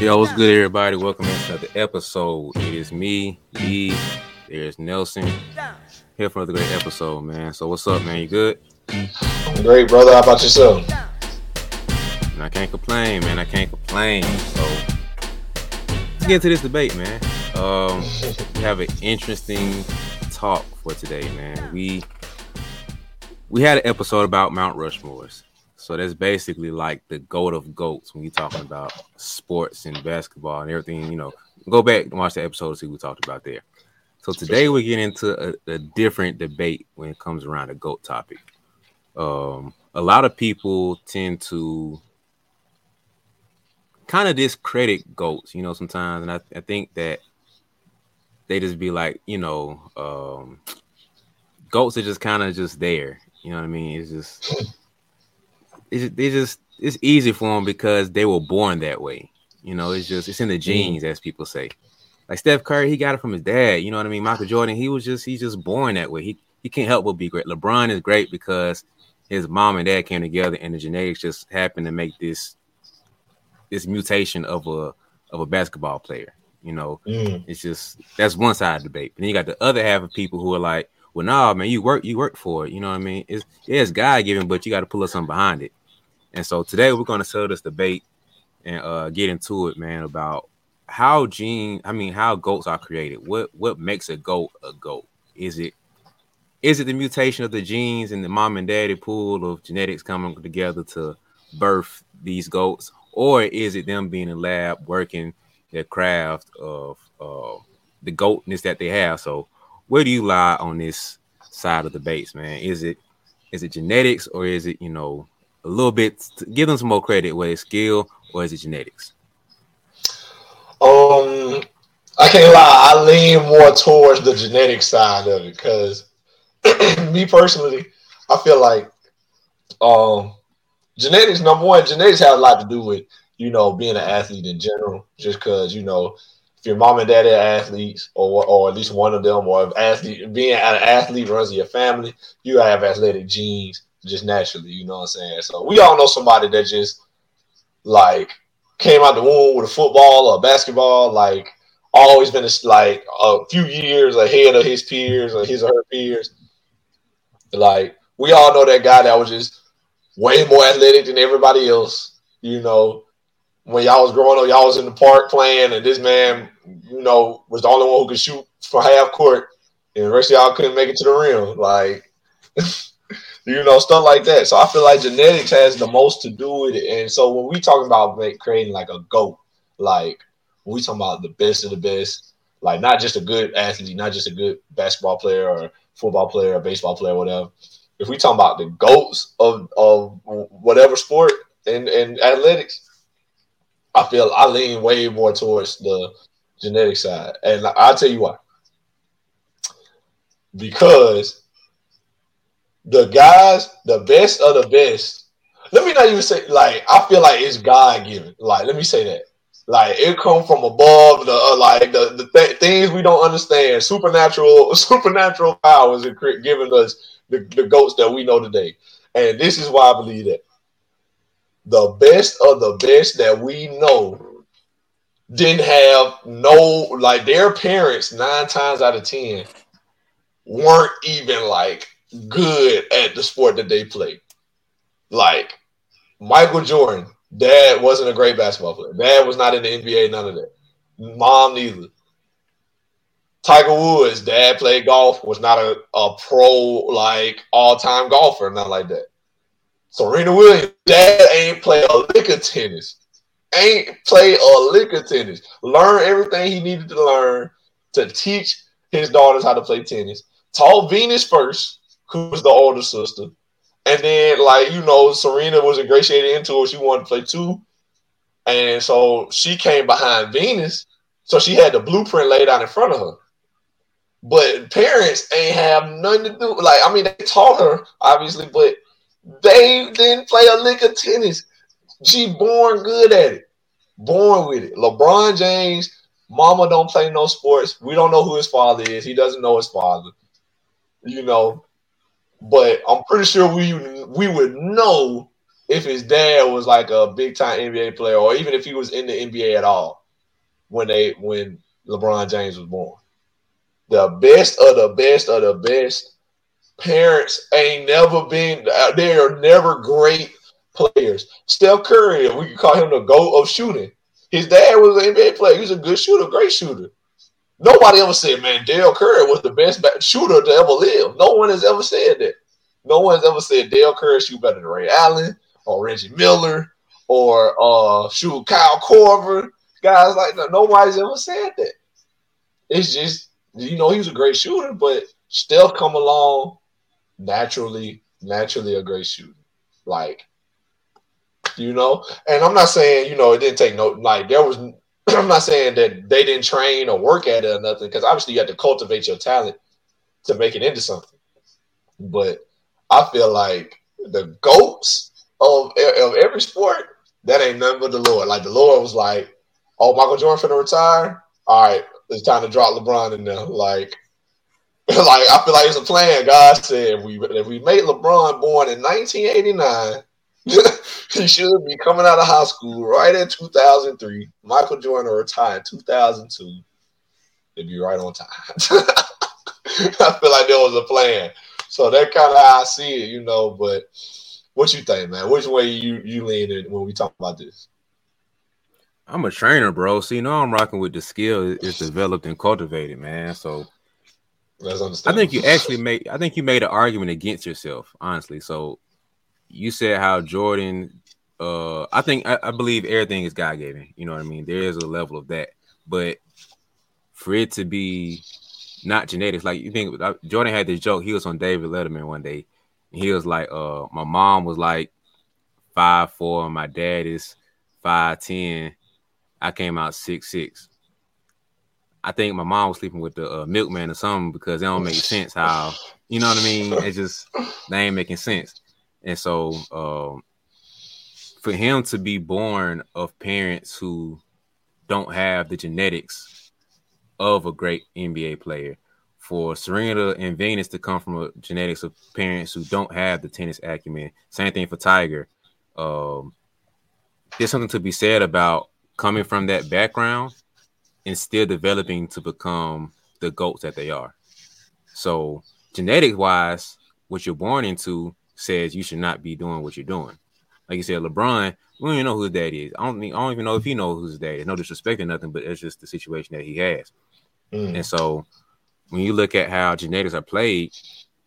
Yo, what's good, everybody? Welcome to another episode. It is me, Lee. There's Nelson. Here for another great episode, man. So, what's up, man? You good? I'm great, brother. How about yourself? And I can't complain, man. I can't complain. So, let's get into this debate, man. Um, we have an interesting talk for today, man. We we had an episode about Mount Rushmores. So that's basically like the goat of goats when you're talking about sports and basketball and everything. You know, go back and watch the episode see we talked about there. So today we get into a, a, different debate when it comes around the goat topic. Um, a lot of people tend to kind of discredit goats, you know, sometimes, and I, I think that they just be like, you know, um, goats are just kind of just there. You know what I mean? It's just it's, they just it's easy for them because they were born that way. You know, it's just it's in the mm. genes, as people say. Like Steph Curry, he got it from his dad. You know what I mean? Michael Jordan, he was just he's just born that way. He he can't help but be great. LeBron is great because his mom and dad came together, and the genetics just happened to make this this mutation of a of a basketball player. You know, mm. it's just that's one side of the debate. But then you got the other half of people who are like, well, nah, man, you work you work for it. You know what I mean? It's yeah, it's God given, but you got to pull up something behind it. And so today we're going to settle this debate and uh, get into it, man, about how gene, I mean, how goats are created. What what makes a goat a goat? Is it is it the mutation of the genes and the mom and daddy pool of genetics coming together to birth these goats, or is it them being in lab working their craft of uh, the goatness that they have? So, where do you lie on this side of the base, man? Is it is it genetics or is it you know a little bit, give them some more credit, whether it's skill or is it genetics? Um, I can't lie, I lean more towards the genetic side of it because me personally, I feel like um genetics number one, genetics have a lot to do with you know being an athlete in general. Just because you know if your mom and dad are athletes, or or at least one of them, or athlete being an athlete runs in your family, you have athletic genes just naturally, you know what I'm saying? So we all know somebody that just like came out the womb with a football or a basketball, like always been like a few years ahead of his peers or his or her peers. Like we all know that guy that was just way more athletic than everybody else. You know, when y'all was growing up, y'all was in the park playing, and this man, you know, was the only one who could shoot for half court, and the rest of y'all couldn't make it to the rim. Like you know, stuff like that. So I feel like genetics has the most to do with it. And so when we talk about creating like a goat, like we talk about the best of the best, like not just a good athlete, not just a good basketball player or football player or baseball player, or whatever. If we talk about the goats of, of whatever sport and, and athletics, I feel I lean way more towards the genetic side. And I'll tell you why. Because the guys, the best of the best. Let me not even say like I feel like it's God given. Like let me say that. Like it come from above the uh, like the, the th- things we don't understand. Supernatural supernatural powers are giving us the, the goats that we know today. And this is why I believe that the best of the best that we know didn't have no like their parents nine times out of ten weren't even like good at the sport that they play. Like Michael Jordan, dad wasn't a great basketball player. Dad was not in the NBA, none of that. Mom neither. Tiger Woods, dad played golf, was not a, a pro like all-time golfer, not like that. Serena Williams, dad ain't play a lick of tennis. Ain't play a lick of tennis. Learn everything he needed to learn to teach his daughters how to play tennis. Taught Venus first, who's the older sister. And then, like, you know, Serena was ingratiated into it. She wanted to play too. And so she came behind Venus. So she had the blueprint laid out in front of her. But parents ain't have nothing to do. Like, I mean, they taught her, obviously, but they didn't play a lick of tennis. She born good at it. Born with it. LeBron James, mama don't play no sports. We don't know who his father is. He doesn't know his father. You know, but I'm pretty sure we we would know if his dad was like a big time NBA player, or even if he was in the NBA at all when they when LeBron James was born. The best of the best of the best parents ain't never been. They are never great players. Steph Curry, we can call him the goat of shooting. His dad was an NBA player. He was a good shooter, great shooter. Nobody ever said, man, Dell Curry was the best shooter to ever live. No one has ever said that. No one's ever said Dale Curry shoot better than Ray Allen or Reggie Miller or uh shoot Kyle Korver. Guys like that. Nobody's ever said that. It's just you know he was a great shooter, but Steph come along naturally, naturally a great shooter. Like you know, and I'm not saying you know it didn't take no like there was. I'm not saying that they didn't train or work at it or nothing because obviously you have to cultivate your talent to make it into something. But I feel like the goats of, of every sport, that ain't nothing but the Lord. Like the Lord was like, "Oh, Michael Jordan finna retire. All right, it's time to drop LeBron in there." Like, like I feel like it's a plan. God said, if we if we make LeBron born in 1989, he should be coming out of high school right in 2003. Michael Jordan retired 2002. It'd be right on time. I feel like there was a plan. So that kind of how I see it, you know. But what you think, man? Which way you you lean in when we talk about this? I'm a trainer, bro. So you know I'm rocking with the skill is developed and cultivated, man. So. I think you actually made I think you made an argument against yourself, honestly. So you said how Jordan uh I think I, I believe everything is God given. You know what I mean? There is a level of that. But for it to be not genetics. Like you think Jordan had this joke. He was on David Letterman one day. he was like, "Uh, my mom was like five four, and my dad is five ten. I came out six six. I think my mom was sleeping with the uh, milkman or something because it don't make sense how you know what I mean. It just they ain't making sense. And so um, for him to be born of parents who don't have the genetics of a great NBA player. For Serena and Venus to come from a genetics of parents who don't have the tennis acumen. Same thing for Tiger. Um, there's something to be said about coming from that background and still developing to become the goats that they are. So, genetic wise, what you're born into says you should not be doing what you're doing. Like you said, LeBron, we don't even know who his dad is. I don't, I don't even know if he knows who his dad is. No disrespect or nothing, but it's just the situation that he has. Mm. And so when you look at how genetics are played,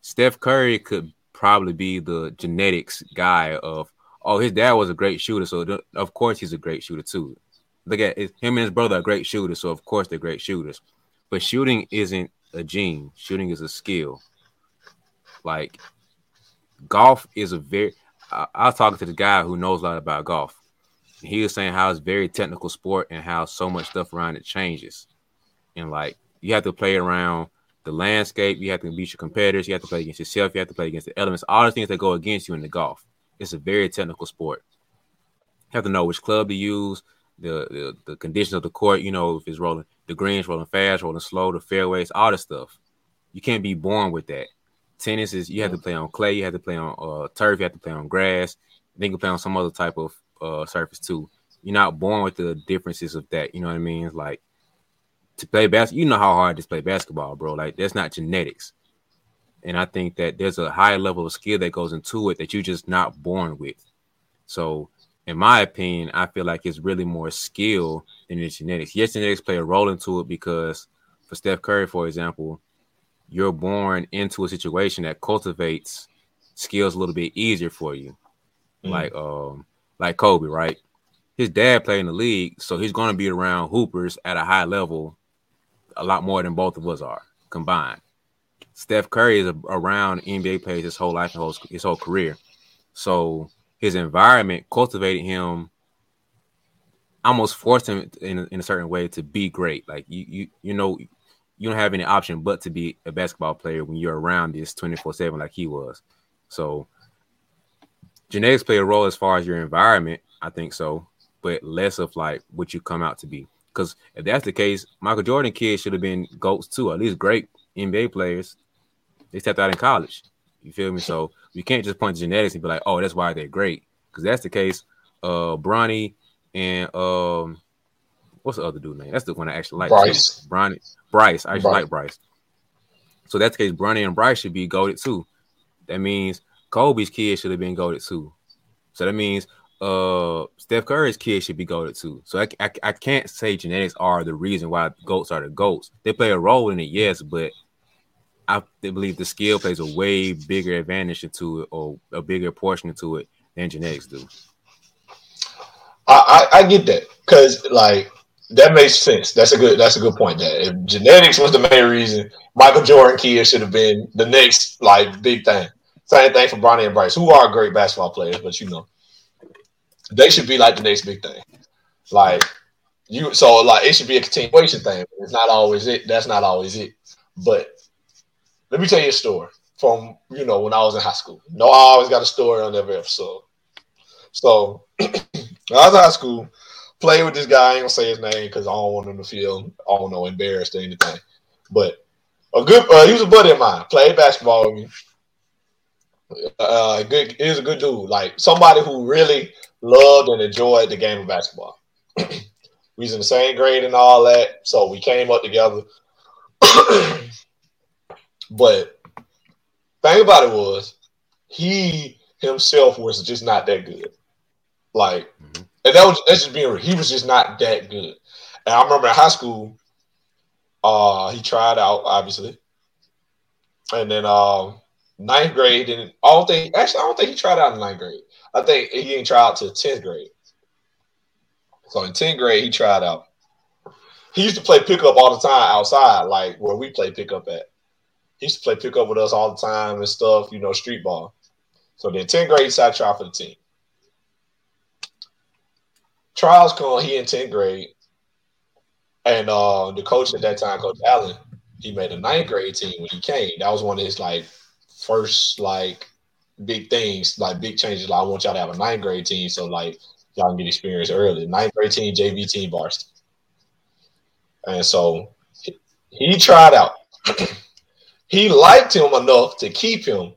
Steph Curry could probably be the genetics guy of, oh, his dad was a great shooter, so th- of course he's a great shooter too. Look at it, him and his brother are great shooters, so of course they're great shooters. But shooting isn't a gene. Shooting is a skill. Like golf is a very. I, I was talking to the guy who knows a lot about golf. He was saying how it's very technical sport and how so much stuff around it changes and like you have to play around the landscape. You have to beat your competitors. You have to play against yourself. You have to play against the elements. All the things that go against you in the golf. It's a very technical sport. You have to know which club to use, the, the the conditions of the court. You know if it's rolling, the greens rolling fast, rolling slow, the fairways, all the stuff. You can't be born with that. Tennis is you have to play on clay. You have to play on uh, turf. You have to play on grass. Then you can play on some other type of uh, surface too. You're not born with the differences of that. You know what I mean? It's like to play basketball, you know how hard it is to play basketball, bro. Like that's not genetics. And I think that there's a high level of skill that goes into it that you're just not born with. So, in my opinion, I feel like it's really more skill than it's genetics. Yes, genetics play a role into it because for Steph Curry, for example, you're born into a situation that cultivates skills a little bit easier for you. Mm. Like um like Kobe, right? His dad played in the league, so he's going to be around hoopers at a high level a lot more than both of us are combined. Steph Curry is a, around NBA players his whole life, his whole, his whole career. So his environment cultivated him, almost forced him in a, in a certain way to be great. Like you, you, you know, you don't have any option but to be a basketball player when you're around this 24 7 like he was. So genetics play a role as far as your environment, I think so, but less of like what you come out to be. Because if that's the case, Michael Jordan kids should have been goats too, at least great NBA players. They stepped out in college. You feel me? So you can't just point to genetics and be like, "Oh, that's why they're great." Because that's the case. Uh, Bronny and um, what's the other dude name? That's the one I actually like. Bryce. Too. Bronny, Bryce. I actually Bryce. like Bryce. So that's the case. Bronny and Bryce should be goaded too. That means Kobe's kid should have been goaded too. So that means uh Steph Curry's kid should be goaded too. So I, I, I can't say genetics are the reason why goats are the goats. They play a role in it, yes, but I believe the skill plays a way bigger advantage into it or a bigger portion into it than genetics do. I, I, I get that because like that makes sense. That's a good that's a good point. That if genetics was the main reason, Michael Jordan kid should have been the next like big thing. Same thing for Bronny and Bryce, who are great basketball players, but you know they should be like the next big thing. Like you, so like it should be a continuation thing. It's not always it. That's not always it. But let me tell you a story from you know when I was in high school. No, I always got a story on every episode. So I was in high school, played with this guy. I ain't gonna say his name because I don't want him to feel I don't know embarrassed or anything. But a good, uh, he was a buddy of mine. Played basketball with me. Uh, good. He was a good dude. Like somebody who really loved and enjoyed the game of basketball. we was in the same grade and all that, so we came up together. but thing about it was, he himself was just not that good. Like, Mhm. And that was that's just being he was just not that good. And I remember in high school, uh, he tried out obviously, and then um, ninth grade, and I don't think actually I don't think he tried out in ninth grade. I think he didn't try out to tenth grade. So in tenth grade, he tried out. He used to play pickup all the time outside, like where we play pickup at. He used to play pickup with us all the time and stuff, you know, street ball. So then 10th grade, he decided to try for the team. Trials come, he in 10th grade. And uh, the coach at that time, Coach Allen, he made a ninth grade team when he came. That was one of his like first like big things, like big changes. Like I want y'all to have a ninth grade team, so like y'all can get experience early. Ninth grade team, JV team, varsity. And so he, he tried out. he liked him enough to keep him.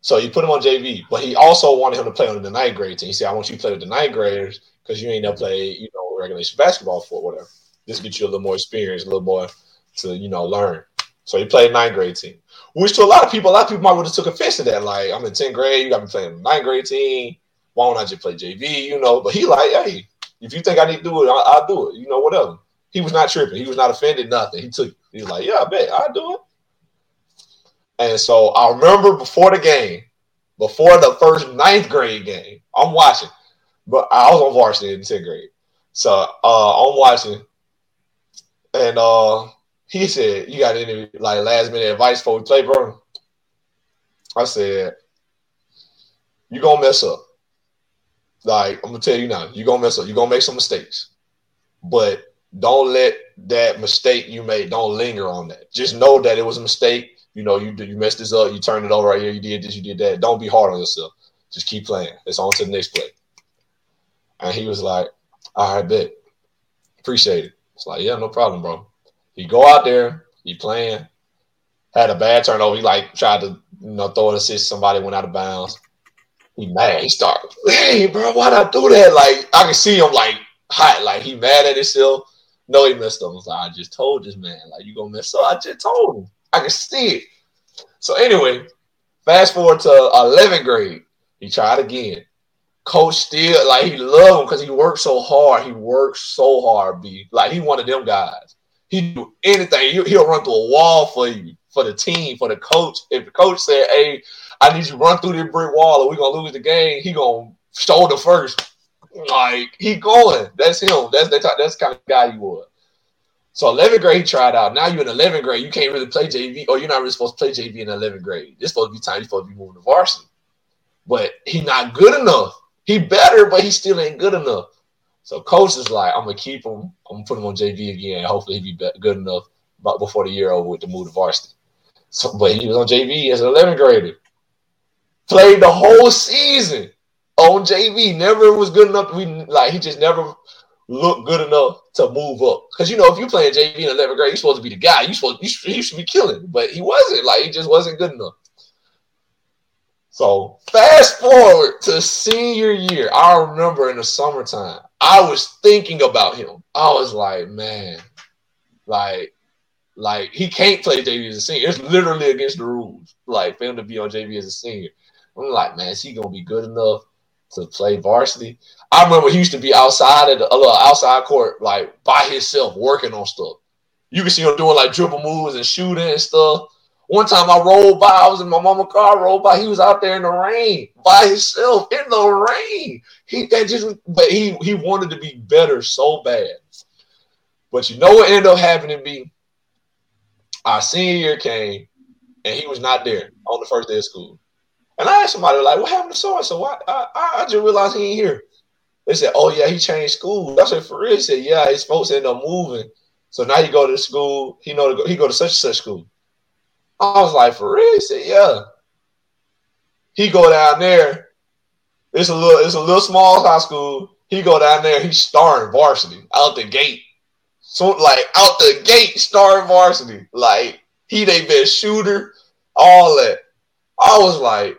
So he put him on JV, but he also wanted him to play on the ninth grade team. He said, I want you to play with the ninth graders because you ain't never played, you know, regulation basketball for whatever. This gets you a little more experience, a little more to, you know, learn. So he played ninth grade team. Which to a lot of people, a lot of people might have took offense to that. Like, I'm in 10th grade, you got me playing ninth grade team. Why don't I just play JV? You know, but he like, hey, if you think I need to do it, I'll, I'll do it. You know, whatever. He was not tripping. He was not offended, nothing. He took he was like, Yeah, I bet I'll do it. And so I remember before the game, before the first ninth grade game, I'm watching. But I was on varsity in 10th grade. So uh, I'm watching. And uh, he said, You got any like last minute advice for bro? I said, You're gonna mess up. Like, I'm gonna tell you now, you're gonna mess up, you're gonna make some mistakes. But don't let that mistake you made don't linger on that. Just know that it was a mistake. You know, you you messed this up, you turned it over right here, you did this, you did that. Don't be hard on yourself. Just keep playing. It's on to the next play. And he was like, All right, bet. Appreciate it. It's like, yeah, no problem, bro. He go out there, he playing, had a bad turnover. He like tried to, you know, throw an assist, somebody went out of bounds. He mad. He started, hey, bro, why'd I do that? Like, I can see him like hot, like he mad at himself. No, he messed up. I like, I just told this man, like, you gonna mess up. I just told him. I can see it. So anyway, fast forward to 11th grade. He tried again. Coach still like he loved him because he worked so hard. He worked so hard, B. Like he one of them guys. He do anything. He, he'll run through a wall for you, for the team, for the coach. If the coach said, "Hey, I need you to run through this brick wall, or we're gonna lose the game," he gonna shoulder first. Like he going. That's him. That's that. That's the kind of guy he was. So 11th grade, he tried out. Now you're in 11th grade. You can't really play JV, or you're not really supposed to play JV in 11th grade. It's supposed to be time you're supposed to be moving to varsity. But he not good enough. He better, but he still ain't good enough. So coach is like, I'm gonna keep him. I'm gonna put him on JV again. Hopefully he be good enough, before the year over with to move to varsity. So, but he was on JV as an 11th grader. Played the whole season on JV. Never was good enough. We like he just never looked good enough to move up. Because you know, if you're playing JV in 11th grade, you're supposed to be the guy. You supposed you you should be killing, but he wasn't. Like he just wasn't good enough. So fast forward to senior year. I remember in the summertime, I was thinking about him. I was like, man, like, like he can't play JV as a senior. It's literally against the rules, like for him to be on JV as a senior. I'm like, man, is he gonna be good enough to play varsity? I remember he used to be outside at the a little outside court, like by himself, working on stuff. You can see him doing like dribble moves and shooting and stuff. One time I rolled by, I was in my mama car, I rolled by, he was out there in the rain by himself in the rain. He that just but he he wanted to be better so bad. But you know what ended up happening to me? Our senior year came and he was not there on the first day of school. And I asked somebody like, what happened to so and so? I, I I just realized he ain't here. They said, oh yeah, he changed school. I said, for real? He said, yeah, his folks ended up moving. So now he go to school. He know to go, he go to such and such school. I was like, for real? He said, yeah. He go down there. It's a little, it's a little small high school. He go down there. He's starring varsity out the gate. So like out the gate, starting varsity. Like he they best shooter, all that. I was like,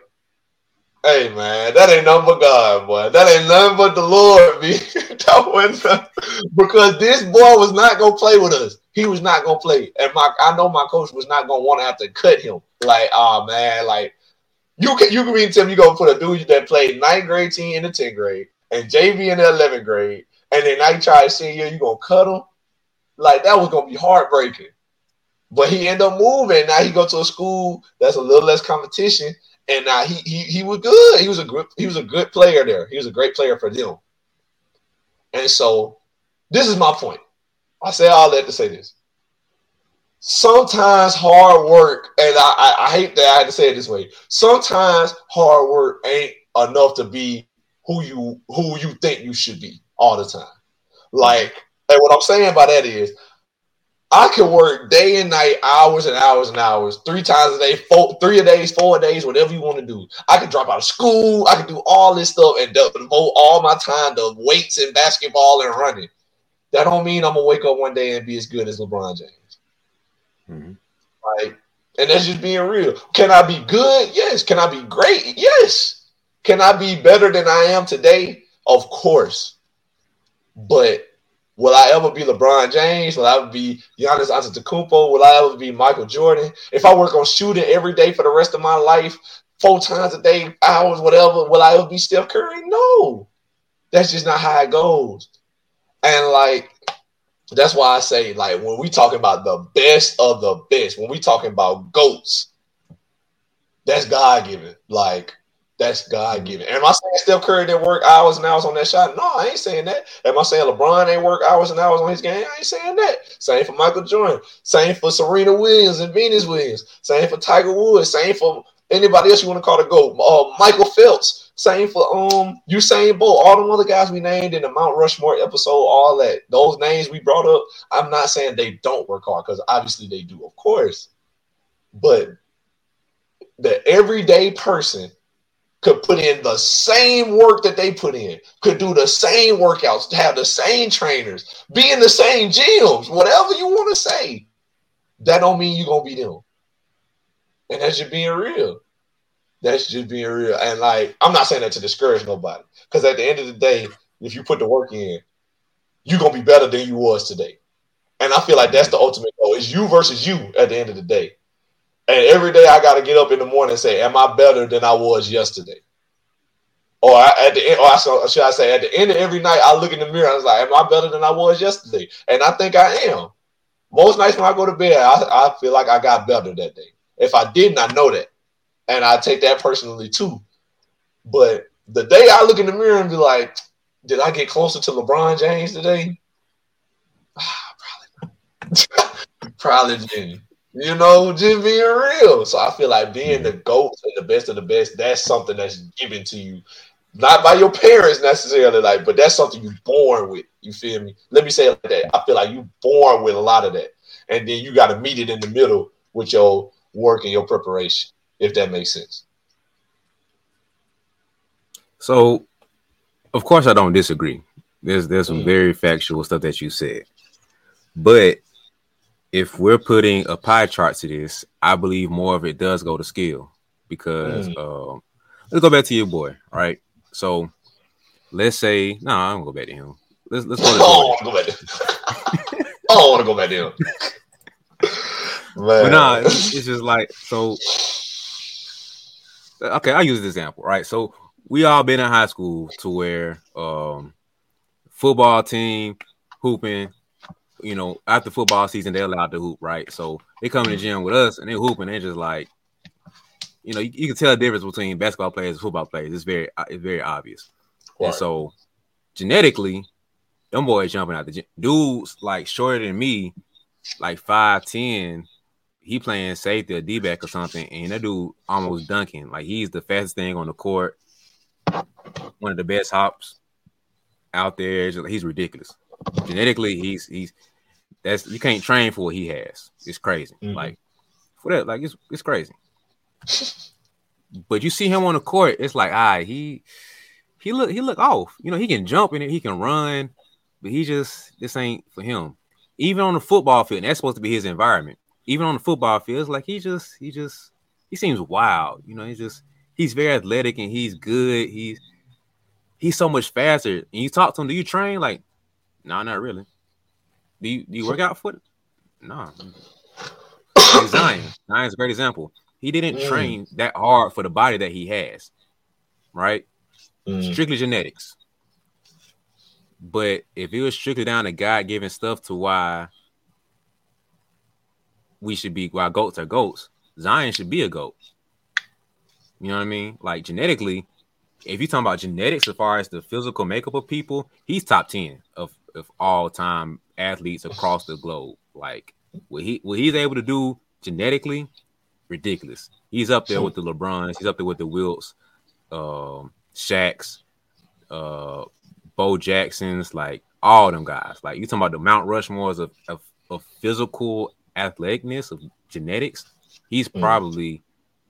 hey man, that ain't nothing but God, boy. That ain't nothing but the Lord, me. that wasn't because this boy was not gonna play with us he was not gonna play. And my I know my coach was not gonna want to have to cut him. Like, oh man, like you can you can tell me you gonna put a dude that played ninth grade team in the 10th grade and JV in the 11th grade, and then now try to senior, you gonna cut him? Like that was gonna be heartbreaking. But he ended up moving. Now he go to a school that's a little less competition, and now he he he was good. He was a good he was a good player there. He was a great player for them. And so this is my point. I say all that to say this. Sometimes hard work, and I, I, I hate that I had to say it this way. Sometimes hard work ain't enough to be who you who you think you should be all the time. Like, and what I'm saying by that is I can work day and night, hours and hours and hours, three times a day, four, three days, four days, whatever you want to do. I can drop out of school. I can do all this stuff and devote all my time to weights and basketball and running. That don't mean I'm gonna wake up one day and be as good as LeBron James. Mm-hmm. Like, and that's just being real. Can I be good? Yes. Can I be great? Yes. Can I be better than I am today? Of course. But will I ever be LeBron James? Will I ever be Giannis Antetokounmpo? Will I ever be Michael Jordan? If I work on shooting every day for the rest of my life, four times a day, hours, whatever, will I ever be Steph Curry? No. That's just not how it goes. And like that's why I say, like, when we talking about the best of the best, when we talking about goats, that's God given. Like, that's God given. Am I saying Steph Curry didn't work hours and hours on that shot? No, I ain't saying that. Am I saying LeBron ain't work hours and hours on his game? I ain't saying that. Same for Michael Jordan. Same for Serena Williams and Venus Williams. Same for Tiger Woods. Same for anybody else you want to call to go. Uh, Michael Phelps. Same for um Usain Bolt, all the other guys we named in the Mount Rushmore episode, all that. Those names we brought up, I'm not saying they don't work hard because obviously they do, of course. But the everyday person could put in the same work that they put in, could do the same workouts, have the same trainers, be in the same gyms, whatever you want to say. That don't mean you're gonna be them. And that's just being real. That's just being real. And like, I'm not saying that to discourage nobody. Because at the end of the day, if you put the work in, you're gonna be better than you was today. And I feel like that's the ultimate goal. It's you versus you at the end of the day. And every day I gotta get up in the morning and say, Am I better than I was yesterday? Or at the end, or should I say, at the end of every night, I look in the mirror. I was like, "Am I better than I was yesterday?" And I think I am. Most nights when I go to bed, I, I feel like I got better that day. If I didn't, I know that and I take that personally too. But the day I look in the mirror and be like, did I get closer to LeBron James today? Probably not. probably didn't. You know, just being real. So I feel like being the GOAT and the best of the best, that's something that's given to you. Not by your parents necessarily, like, but that's something you're born with. You feel me? Let me say it like that. I feel like you're born with a lot of that. And then you got to meet it in the middle with your work and your preparation if that makes sense. So, of course, I don't disagree. There's there's some mm. very factual stuff that you said, but if we're putting a pie chart to this, I believe more of it does go to skill because mm. um, let's go back to your boy. Right. So let's say no, nah, I'm gonna go back to him. Let's let's go. To I don't want to go back to. I don't want to go back to him. Man. But nah, it's, it's just like so. Okay, I'll use this example. Right. So we all been in high school to where um football team hooping, you know, after football season, they're allowed to hoop, right? So they come in the gym with us and they're hooping, they're just like, you know, you, you, can tell the difference between basketball players and football players. It's very it's very obvious. Right. And so genetically, them boys jumping out the gym. Dudes like shorter than me, like five ten, he playing safety or D back or something, and that dude almost dunking. Like he's the fastest thing on the court, one of the best hops out there. He's ridiculous. Genetically, he's he's that's you can't train for what he has. It's crazy. Mm-hmm. Like for that, like it's it's crazy. but you see him on the court, it's like, ah, right, he he look he look off. You know, he can jump in it, he can run, but he just this ain't for him. Even on the football field, that's supposed to be his environment. Even on the football field, it's like he just he just he seems wild. You know, he's just he's very athletic and he's good. He's he's so much faster. And you talk to him, do you train? Like, no, nah, not really. Do you do you work out for it? No. Nah. Zion. Zion's a great example. He didn't mm. train that hard for the body that he has, right? Mm. Strictly genetics. But if it was strictly down to God given stuff to why we should be why goats are goats, Zion should be a goat. You know what I mean? Like genetically, if you're talking about genetics as far as the physical makeup of people, he's top 10 of, of all time athletes across the globe. Like what he what he's able to do genetically, ridiculous. He's up there with the LeBrons, he's up there with the Wilts, um, Shaqs, uh, Bo Jacksons, like all them guys. Like you talking about the Mount Rushmores of, of, of physical athleticness, of genetics. He's mm. probably mm.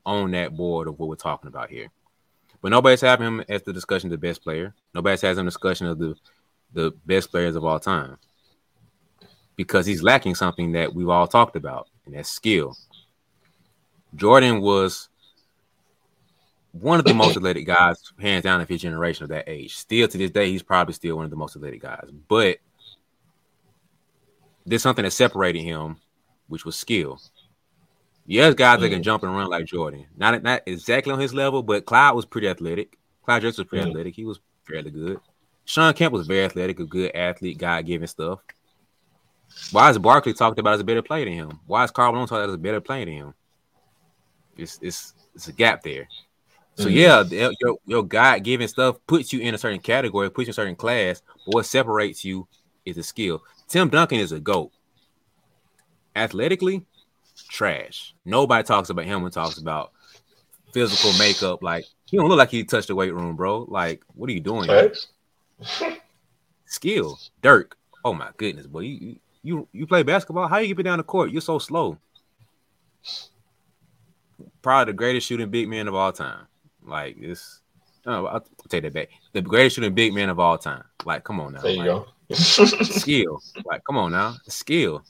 on that board of what we're talking about here. But nobody's having him as the discussion of the best player. Nobody's having him discussion of the the best players of all time because he's lacking something that we've all talked about, and that's skill. Jordan was one of the most athletic guys, hands down, of his generation of that age. Still to this day, he's probably still one of the most athletic guys. But there's something that separated him, which was skill. Yes, guys that can mm. jump and run like Jordan. Not not exactly on his level, but Clyde was pretty athletic. Clyde Drexler was pretty mm. athletic. He was fairly good. Shawn Kemp was very athletic, a good athlete, God given stuff. Why is Barkley talked about as a better player than him? Why is Karl Malone talked about as a better player than him? It's it's it's a gap there. So mm-hmm. yeah, your your God given stuff puts you in a certain category, puts you in a certain class. But what separates you is the skill. Tim Duncan is a goat. Athletically, trash. Nobody talks about him when talks about physical makeup. Like he don't look like he touched the weight room, bro. Like what are you doing? Skill, Dirk. Oh my goodness, boy. You, you you play basketball? How you get down the court? You're so slow. Probably the greatest shooting big man of all time. Like this. Oh, I'll take that back. The greatest shooting big man of all time. Like, come on now. There you like, go. skill. Like, come on now. Skill.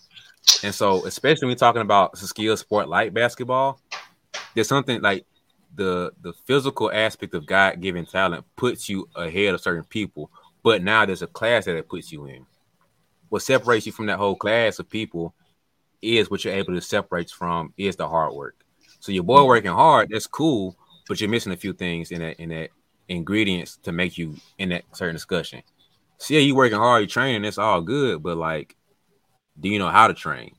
And so, especially when we're talking about skill sport like basketball, there's something like the the physical aspect of God given talent puts you ahead of certain people. But now there's a class that it puts you in what separates you from that whole class of people is what you're able to separate from is the hard work. So your boy working hard, that's cool, but you're missing a few things in that in that ingredients to make you in that certain discussion. So yeah, you working hard, you training, that's all good, but like, do you know how to train?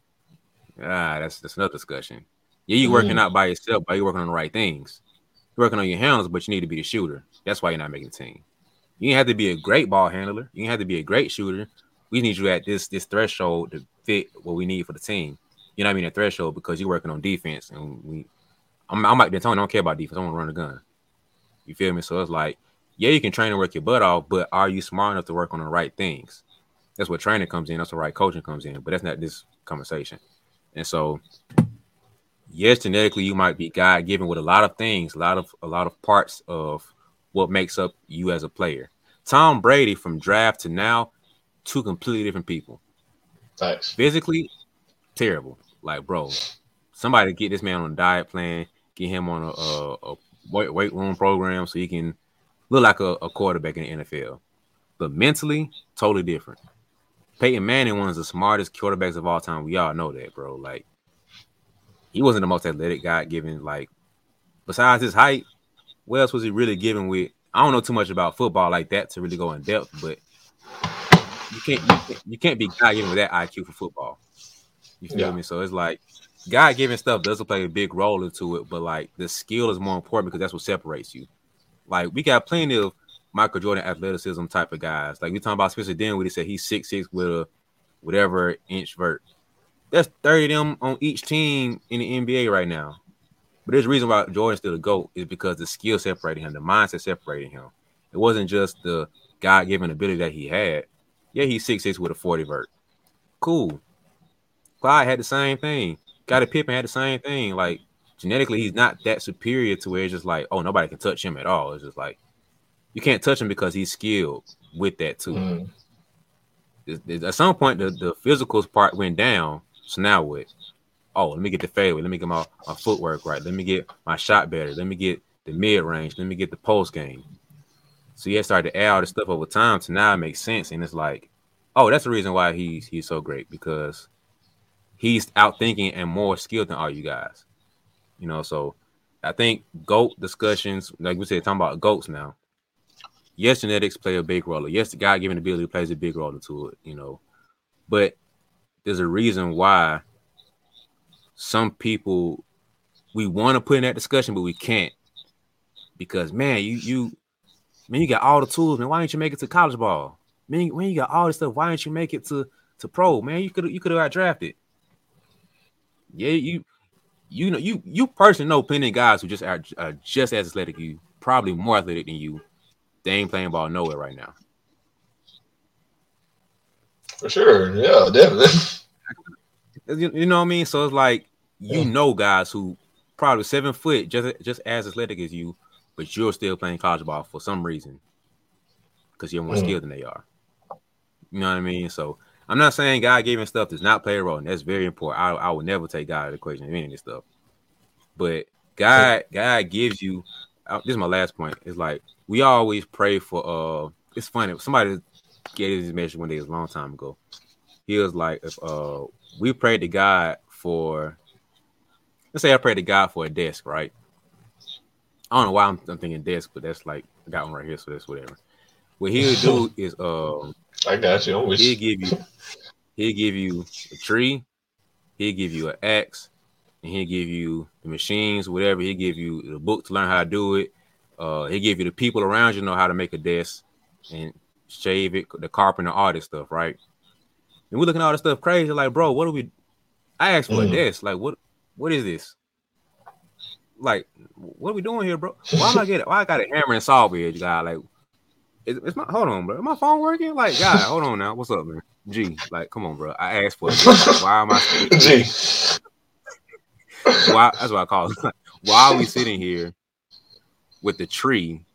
Ah, that's that's another discussion. Yeah, you working mm. out by yourself, but you're working on the right things. You're working on your handles, but you need to be the shooter. That's why you're not making the team. You have to be a great ball handler. You have to be a great shooter, we need you at this this threshold to fit what we need for the team. You know what I mean? A threshold because you're working on defense, and we. I'm, I'm like D'Antoni. I don't care about defense. I want to run a gun. You feel me? So it's like, yeah, you can train and work your butt off, but are you smart enough to work on the right things? That's what training comes in. That's what right coaching comes in. But that's not this conversation. And so, yes, genetically you might be God given with a lot of things, a lot of a lot of parts of what makes up you as a player. Tom Brady from draft to now two completely different people. Thanks. Physically, terrible. Like, bro, somebody get this man on a diet plan, get him on a, a, a weight, weight room program so he can look like a, a quarterback in the NFL. But mentally, totally different. Peyton Manning, one of the smartest quarterbacks of all time. We all know that, bro. Like, he wasn't the most athletic guy given, like, besides his height, what else was he really given with? I don't know too much about football like that to really go in depth, but you can't you can't, you can't be God given with that IQ for football. You feel yeah. me? So it's like God given stuff doesn't play a big role into it, but like the skill is more important because that's what separates you. Like we got plenty of Michael Jordan athleticism type of guys. Like we talking about Spencer Dinwiddie said he's six six with a whatever inch vert. That's 30 of them on each team in the NBA right now. But there's a reason why Jordan's still a GOAT is because the skill separated him, the mindset separated him. It wasn't just the God given ability that he had. Yeah, he's six six with a 40 vert. Cool. Clyde had the same thing. Scottie Pippen had the same thing. Like genetically, he's not that superior to where it's just like, oh, nobody can touch him at all. It's just like you can't touch him because he's skilled with that too. Mm. At some point, the, the physicals part went down. So now what? Oh, let me get the fadeaway. Let me get my, my footwork right. Let me get my shot better. Let me get the mid range. Let me get the post game. So you started to add all this stuff over time. So now it makes sense. And it's like, oh, that's the reason why he's he's so great because he's out thinking and more skilled than all you guys. You know, so I think GOAT discussions, like we said, talking about GOATs now yes, genetics play a big role. Yes, the God given ability plays a big role into it, you know. But there's a reason why some people we want to put in that discussion, but we can't. Because man, you you man, you got all the tools, man. Why didn't you make it to college ball? Man, when you got all this stuff, why didn't you make it to to pro? Man, you could you could have got drafted. Yeah, you you know you you personally know plenty of guys who just are, are just as athletic you, probably more athletic than you, they ain't playing ball nowhere right now. For sure, yeah, definitely. You, you know what I mean? So it's like you yeah. know guys who probably seven foot, just just as athletic as you, but you're still playing college ball for some reason because you're more mm. skilled than they are. You know what I mean? So I'm not saying God giving stuff does not play a role, and that's very important. I, I would never take God out of the equation of any of this stuff. But God, God gives you. Uh, this is my last point. It's like we always pray for uh it's funny somebody gave this message one day a long time ago. He was like if uh we prayed to god for let's say i prayed to god for a desk right? I don't know why i'm, I'm thinking desk but that's like i got one right here so that's whatever. What he'll do is um i got you he'll give you he'll give you a tree he'll give you an axe and he'll give you the machines whatever he'll give you the book to learn how to do it uh, he give you the people around you know how to make a desk and shave it, the carpenter, all this stuff, right? And we're looking at all this stuff crazy, like, bro, what do we? I asked for mm. a desk, like, what? What is this? Like, what are we doing here, bro? Why am I getting? Why I got a hammer and saw edge, guy? Like, it's, my hold on, bro. Is my phone working? Like, guy, hold on now. What's up, man? G, like, come on, bro. I asked for it. Why am I? G. Why? That's what I call it. Why are we sitting here with the tree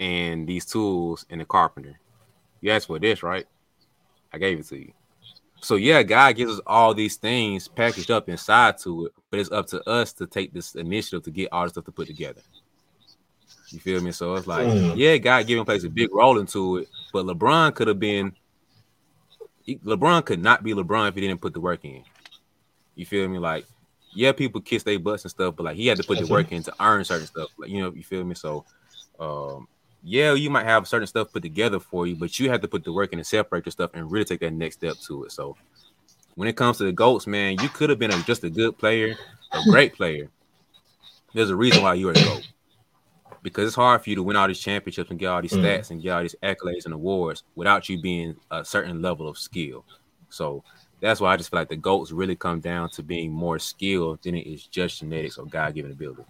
and these tools and the carpenter. You asked for this, right? I gave it to you. So yeah, God gives us all these things packaged up inside to it, but it's up to us to take this initiative to get all the stuff to put together. You feel me? So it's like, mm. yeah, God giving plays a big role into it, but LeBron could have been. LeBron could not be LeBron if he didn't put the work in. You feel me? Like yeah, people kiss their butts and stuff, but like he had to put the work in to earn certain stuff. Like you know, you feel me? So, um, yeah, you might have certain stuff put together for you, but you have to put the work in and separate your stuff and really take that next step to it. So, when it comes to the goats, man, you could have been a, just a good player, a great player. There's a reason why you're a goat because it's hard for you to win all these championships and get all these mm stats and get all these accolades and awards without you being a certain level of skill. So that's why I just feel like the goats really come down to being more skilled than it is just genetics or God given ability.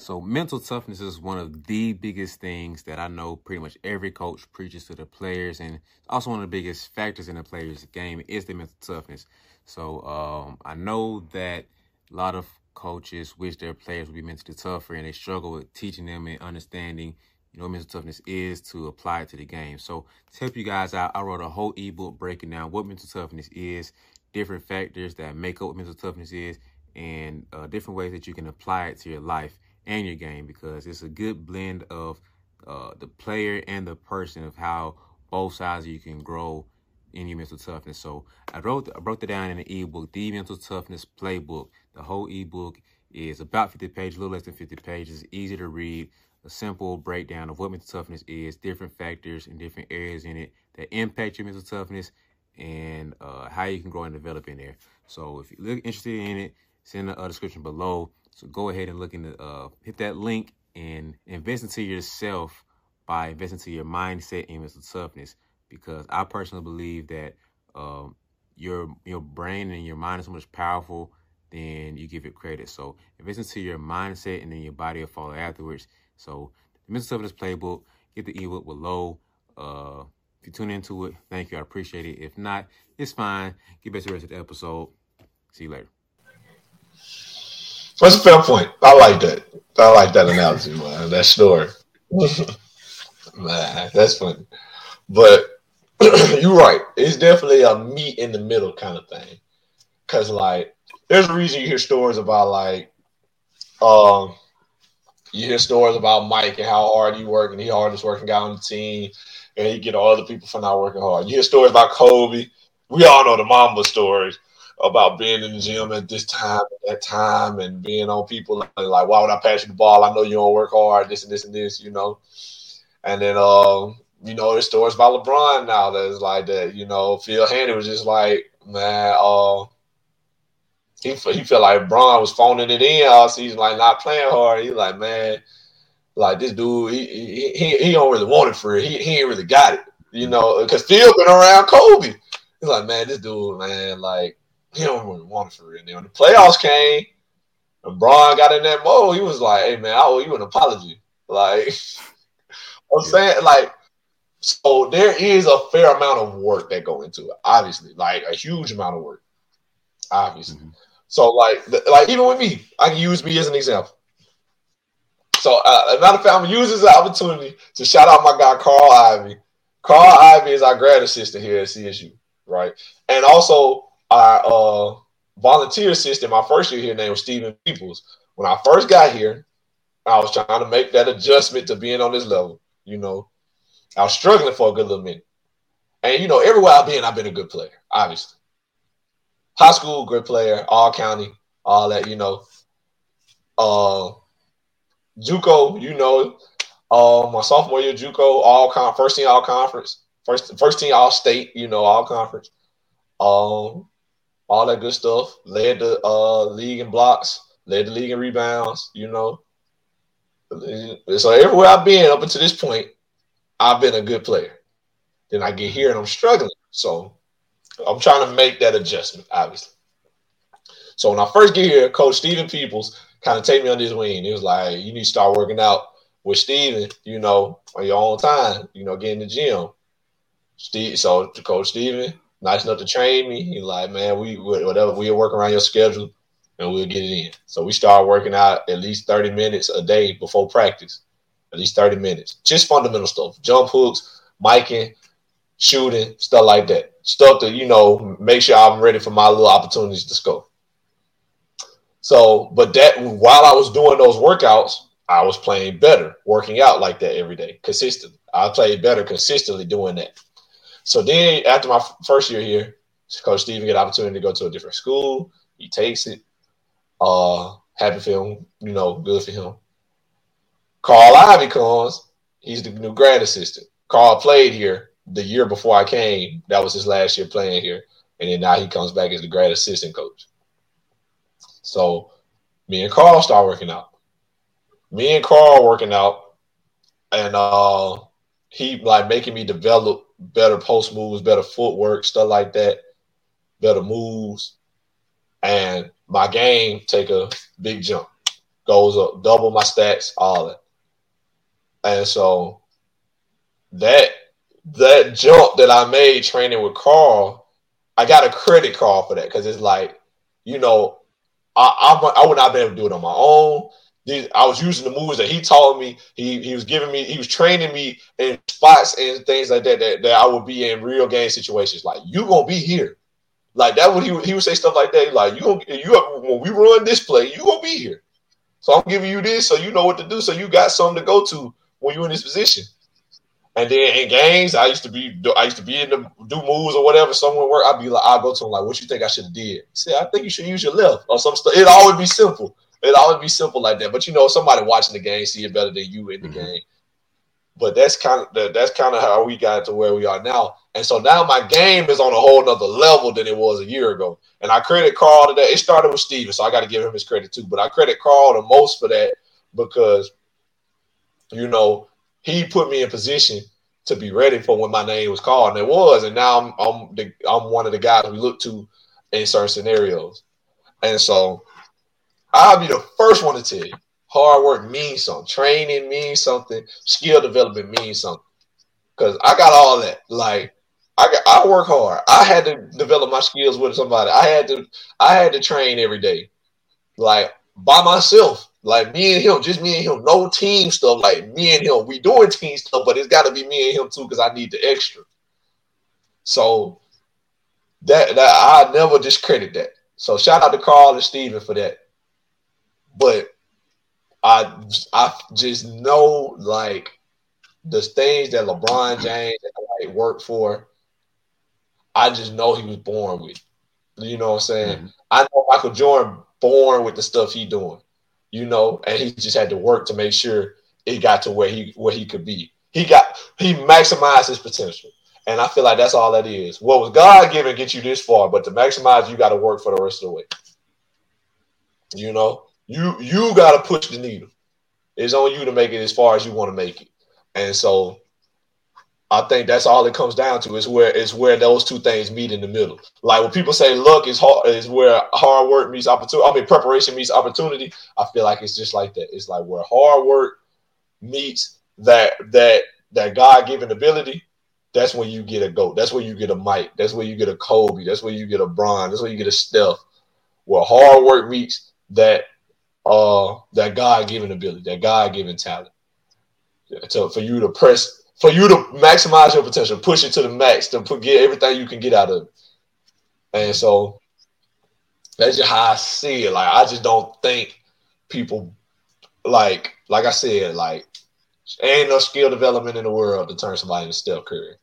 So mental toughness is one of the biggest things that I know pretty much every coach preaches to the players, and also one of the biggest factors in the players' game is the mental toughness. So um, I know that a lot of coaches wish their players would be mentally tougher, and they struggle with teaching them and understanding you know what mental toughness is to apply it to the game. So to help you guys out, I wrote a whole ebook breaking down what mental toughness is, different factors that make up what mental toughness is, and uh, different ways that you can apply it to your life and your game because it's a good blend of uh, the player and the person of how both sides you can grow in your mental toughness. So I wrote I broke it down in an ebook, the Mental Toughness Playbook. The whole ebook is about 50 pages, a little less than 50 pages, easy to read, a simple breakdown of what mental toughness is, different factors and different areas in it that impact your mental toughness, and uh, how you can grow and develop in there. So if you're interested in it, it's in the uh, description below. So go ahead and look into uh, hit that link and invest into yourself by investing into your mindset and mental toughness. Because I personally believe that um, your your brain and your mind is so much powerful than you give it credit. So invest into your mindset and then your body will follow afterwards. So the mental toughness playbook, get the ebook below. Uh, if you tune into it, thank you. I appreciate it. If not, it's fine. Get back to the rest of the episode. See you later. That's a fair point. I like that. I like that analogy, man. That story. man, that's funny. But you're right. It's definitely a meet in the middle kind of thing. Cause like there's a reason you hear stories about like um you hear stories about Mike and how hard he worked and he hardest working guy on the team and he get all other people for not working hard. You hear stories about Kobe. We all know the Mamba stories about being in the gym at this time, at that time, and being on people like, like, why would I pass you the ball? I know you don't work hard, this and this and this, you know. And then, um, you know, there's stories about LeBron now that's like that. You know, Phil Handy was just like, man, uh, he he felt like LeBron was phoning it in all season, like not playing hard. He's like, man, like this dude, he he he, he don't really want it for it. He he ain't really got it, you know, because Phil been around Kobe. He's like, man, this dude, man, like he don't really want it for real. And when the playoffs came, and Bron got in that mode, he was like, "Hey man, I owe you an apology." Like I'm saying, like, so there is a fair amount of work that go into it. Obviously, like a huge amount of work. Obviously, mm-hmm. So like, like even with me, I can use me as an example. So, uh, matter of fact, I'm use this opportunity to shout out my guy Carl Ivy. Carl Ivy is our grad assistant here at CSU, right? And also our uh, volunteer assistant, my first year here, named Stephen Peoples. When I first got here, I was trying to make that adjustment to being on this level. You know, I was struggling for a good little minute. And you know, everywhere I've been, I've been a good player, obviously. High school, good player, all county, all that, you know. Uh JUCO, you know, uh, my sophomore year JUCO, all con- first team all conference, first first team all state, you know, all conference. Um, all that good stuff. Led the uh, league in blocks, led the league in rebounds, you know. So everywhere I've been up until this point, I've been a good player. Then I get here and I'm struggling. So I'm trying to make that adjustment, obviously. So when I first get here, Coach Stephen Peoples kind of take me on his wing. He was like, you need to start working out with Stephen, you know, on your own time, you know, get in the gym. Steve, so Coach Stephen, nice enough to train me. He's like, man, we whatever we'll work around your schedule and we'll get it in. So we started working out at least 30 minutes a day before practice. At least 30 minutes. Just fundamental stuff. Jump hooks, Mikan, shooting, stuff like that. Stuff to, you know, make sure I'm ready for my little opportunities to score. So, but that while I was doing those workouts, I was playing better, working out like that every day, consistently. I played better consistently doing that. So then after my first year here, Coach Steven get opportunity to go to a different school. He takes it. Uh, happy for him, you know, good for him. Carl Ivy comes. He's the new grad assistant. Carl played here the year before I came. That was his last year playing here. And then now he comes back as the grad assistant coach. So me and Carl start working out. Me and Carl working out, and uh, he like making me develop better post moves, better footwork, stuff like that, better moves, and my game take a big jump, goes up, double my stats, all that. And so that that jump that I made training with Carl, I got a credit card for that because it's like, you know, I, I I would not be able to do it on my own. I was using the moves that he taught me. He he was giving me, he was training me in spots and things like that that, that I would be in real game situations. Like you gonna be here, Like that would he he would say stuff like that. Like you gonna you when we run this play, you gonna be here. So I'm giving you this so you know what to do. So you got something to go to when you're in this position. And then in games, I used to be I used to be in the do moves or whatever. Someone work, I'd be like, I'll go to him like, what you think I should have did? Say, I think you should use your left or some stuff. It always be simple. It always be simple like that. But you know, somebody watching the game see it better than you in the mm-hmm. game. But that's kind of that's kind of how we got to where we are now. And so now my game is on a whole nother level than it was a year ago. And I credit Carl today. It started with Steven, so I got to give him his credit too. But I credit Carl the most for that because, you know, he put me in position to be ready for when my name was called, and it was. And now I'm I'm the, I'm one of the guys we look to in certain scenarios. And so I'll be the first one to tell you, hard work means something. Training means something. Skill development means something. Cause I got all that. Like I got, I work hard. I had to develop my skills with somebody. I had to I had to train every day, like by myself. Like me and him, just me and him, no team stuff. Like me and him, we doing team stuff, but it's got to be me and him too because I need the extra. So that that I never discredit that. So shout out to Carl and Steven for that. But I I just know like the things that LeBron James like worked for. I just know he was born with. You know what I'm saying? Mm-hmm. I know Michael Jordan born with the stuff he doing you know, and he just had to work to make sure it got to where he where he could be. He got he maximized his potential. And I feel like that's all that is. What was God given get you this far, but to maximize, you got to work for the rest of the way. You know, you you got to push the needle. It's on you to make it as far as you want to make it. And so I think that's all it comes down to is where is where those two things meet in the middle. Like when people say luck is hard is where hard work meets opportunity. I mean preparation meets opportunity. I feel like it's just like that. It's like where hard work meets that that that God given ability. That's when you get a goat. That's where you get a Mike. That's where you get a Kobe. That's where you get a Bron. That's where you get a Steph. Where hard work meets that uh that God given ability, that God given talent. So for you to press for you to maximize your potential, push it to the max, to put, get everything you can get out of it. And so that's just how I see it. Like I just don't think people like like I said, like ain't no skill development in the world to turn somebody into Steph Curry.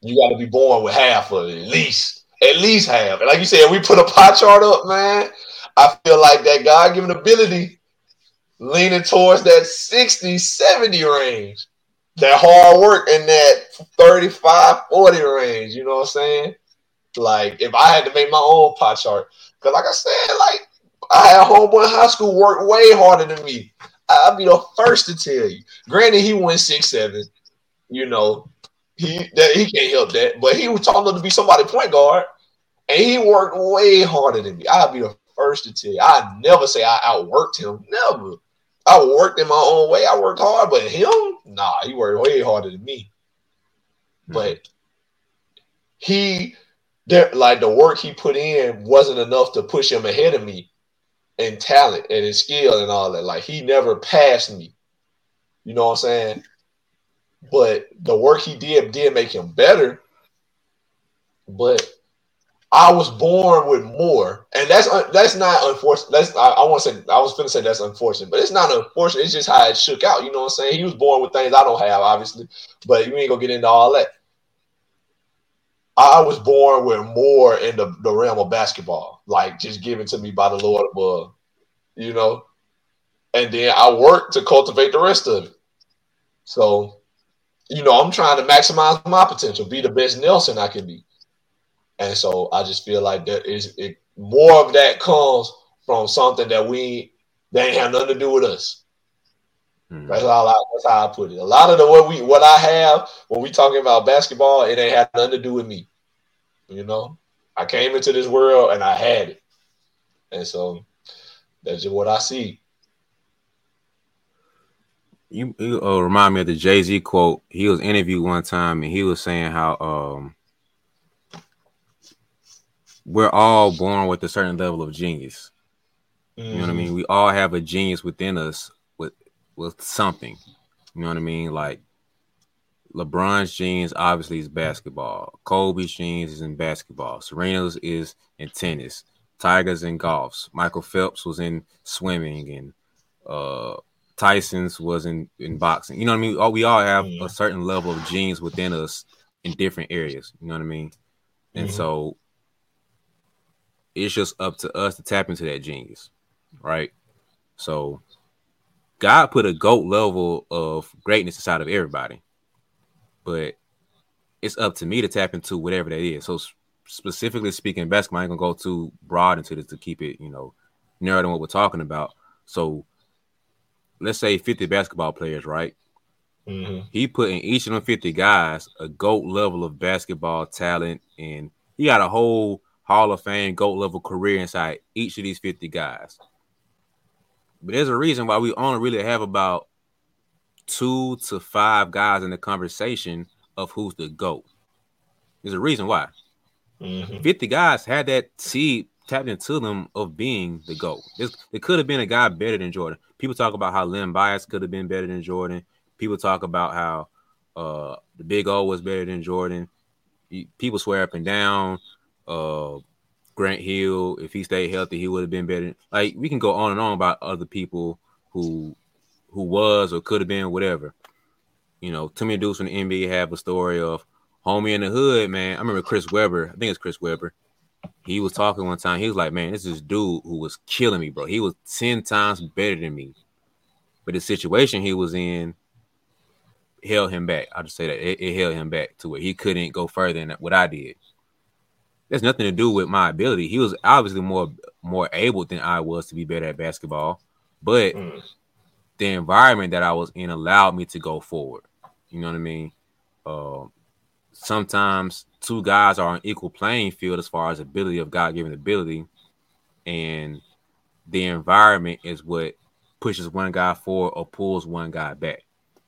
You got to be born with half of it, at least, at least half. And like you said, we put a pie chart up, man. I feel like that God given ability leaning towards that 60, 70 range that hard work in that 35, 40 range. You know what I'm saying? Like if I had to make my own pie chart, because like I said, like I had homeboy in high school work way harder than me. I'll be the first to tell you. Granted, he went six seven. You know, he that he can't help that, but he was tall enough to be somebody point guard, and he worked way harder than me. I'll be the first to tell you. I never say I outworked him. Never. I worked in my own way. I worked hard, but him, nah, he worked way harder than me. Mm-hmm. But he, there, like the work he put in wasn't enough to push him ahead of me in talent and in skill and all that. Like he never passed me. You know what I'm saying? But the work he did did make him better. But I was born with more, and that's that's not unfortunate. That's I, I want to say I was to say that's unfortunate, but it's not unfortunate. It's just how it shook out. You know what I'm saying? He was born with things I don't have, obviously, but we ain't gonna get into all that. I was born with more in the, the realm of basketball, like just given to me by the Lord above, you know. And then I worked to cultivate the rest of it. So, you know, I'm trying to maximize my potential, be the best Nelson I can be. And so I just feel like that is it, more of that comes from something that we that ain't have nothing to do with us. Mm-hmm. That's all. I, that's how I put it. A lot of the what we what I have when we talking about basketball, it ain't have nothing to do with me. You know, I came into this world and I had it, and so that's just what I see. You, you uh, remind me of the Jay Z quote. He was interviewed one time and he was saying how um we're all born with a certain level of genius. Mm. You know what I mean? Mm. We all have a genius within us with with something. You know what I mean? Like LeBron's genes obviously is basketball. Kobe's genes is in basketball. Serena's is in tennis. Tiger's in golf. Michael Phelps was in swimming, and uh, Tyson's was in, in boxing. You know what I mean? All, we all have a certain level of genes within us in different areas. You know what I mean? And mm-hmm. so it's just up to us to tap into that genius, right? So God put a goat level of greatness inside of everybody, but it's up to me to tap into whatever that is. So specifically speaking, basketball, I ain't gonna go too broad into this to keep it, you know, narrow than what we're talking about. So let's say 50 basketball players, right? Mm-hmm. He put in each of them 50 guys a GOAT level of basketball talent, and he got a whole Hall of Fame GOAT level career inside each of these 50 guys. But there's a reason why we only really have about two to five guys in the conversation of who's the GOAT. There's a reason why. Mm-hmm. 50 guys had that seed tapped into them of being the GOAT. It could have been a guy better than Jordan. People talk about how Len Bias could have been better than Jordan. People talk about how uh, the Big O was better than Jordan. People swear up and down. Uh, Grant Hill, if he stayed healthy, he would have been better. Like we can go on and on about other people who who was or could have been whatever. You know, too many dudes from the NBA have a story of homie in the hood, man. I remember Chris Webber. I think it's Chris Webber. He was talking one time. He was like, "Man, this is dude who was killing me, bro. He was ten times better than me, but the situation he was in held him back. I'll just say that it, it held him back to where he couldn't go further than what I did. That's nothing to do with my ability. He was obviously more more able than I was to be better at basketball, but mm. the environment that I was in allowed me to go forward. You know what I mean? Uh, sometimes two guys are on equal playing field as far as ability of God given ability, and the environment is what pushes one guy forward or pulls one guy back.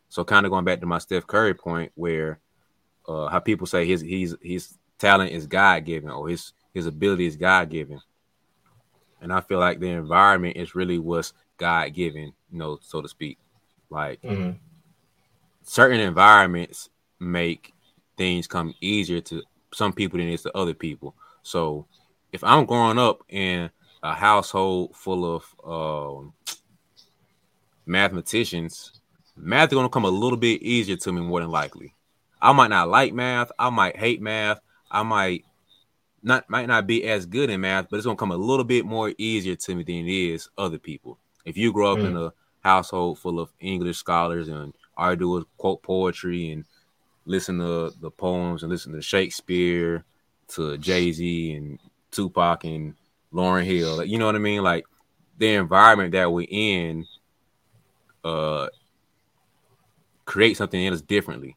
So kind of going back to my Steph Curry point, where uh, how people say his he's his talent is God given or his his ability is God given, and I feel like the environment is really what's God given, you know, so to speak. Like mm-hmm. certain environments make things come easier to some people than it is to other people. So if I'm growing up in a household full of um, mathematicians, math is going to come a little bit easier to me more than likely. I might not like math. I might hate math. I might not might not be as good in math, but it's gonna come a little bit more easier to me than it is other people. If you grow up mm. in a household full of English scholars and all I do is quote poetry and listen to the poems and listen to Shakespeare, to Jay Z and Tupac and Lauryn Hill. You know what I mean? Like the environment that we're in uh create something in us differently.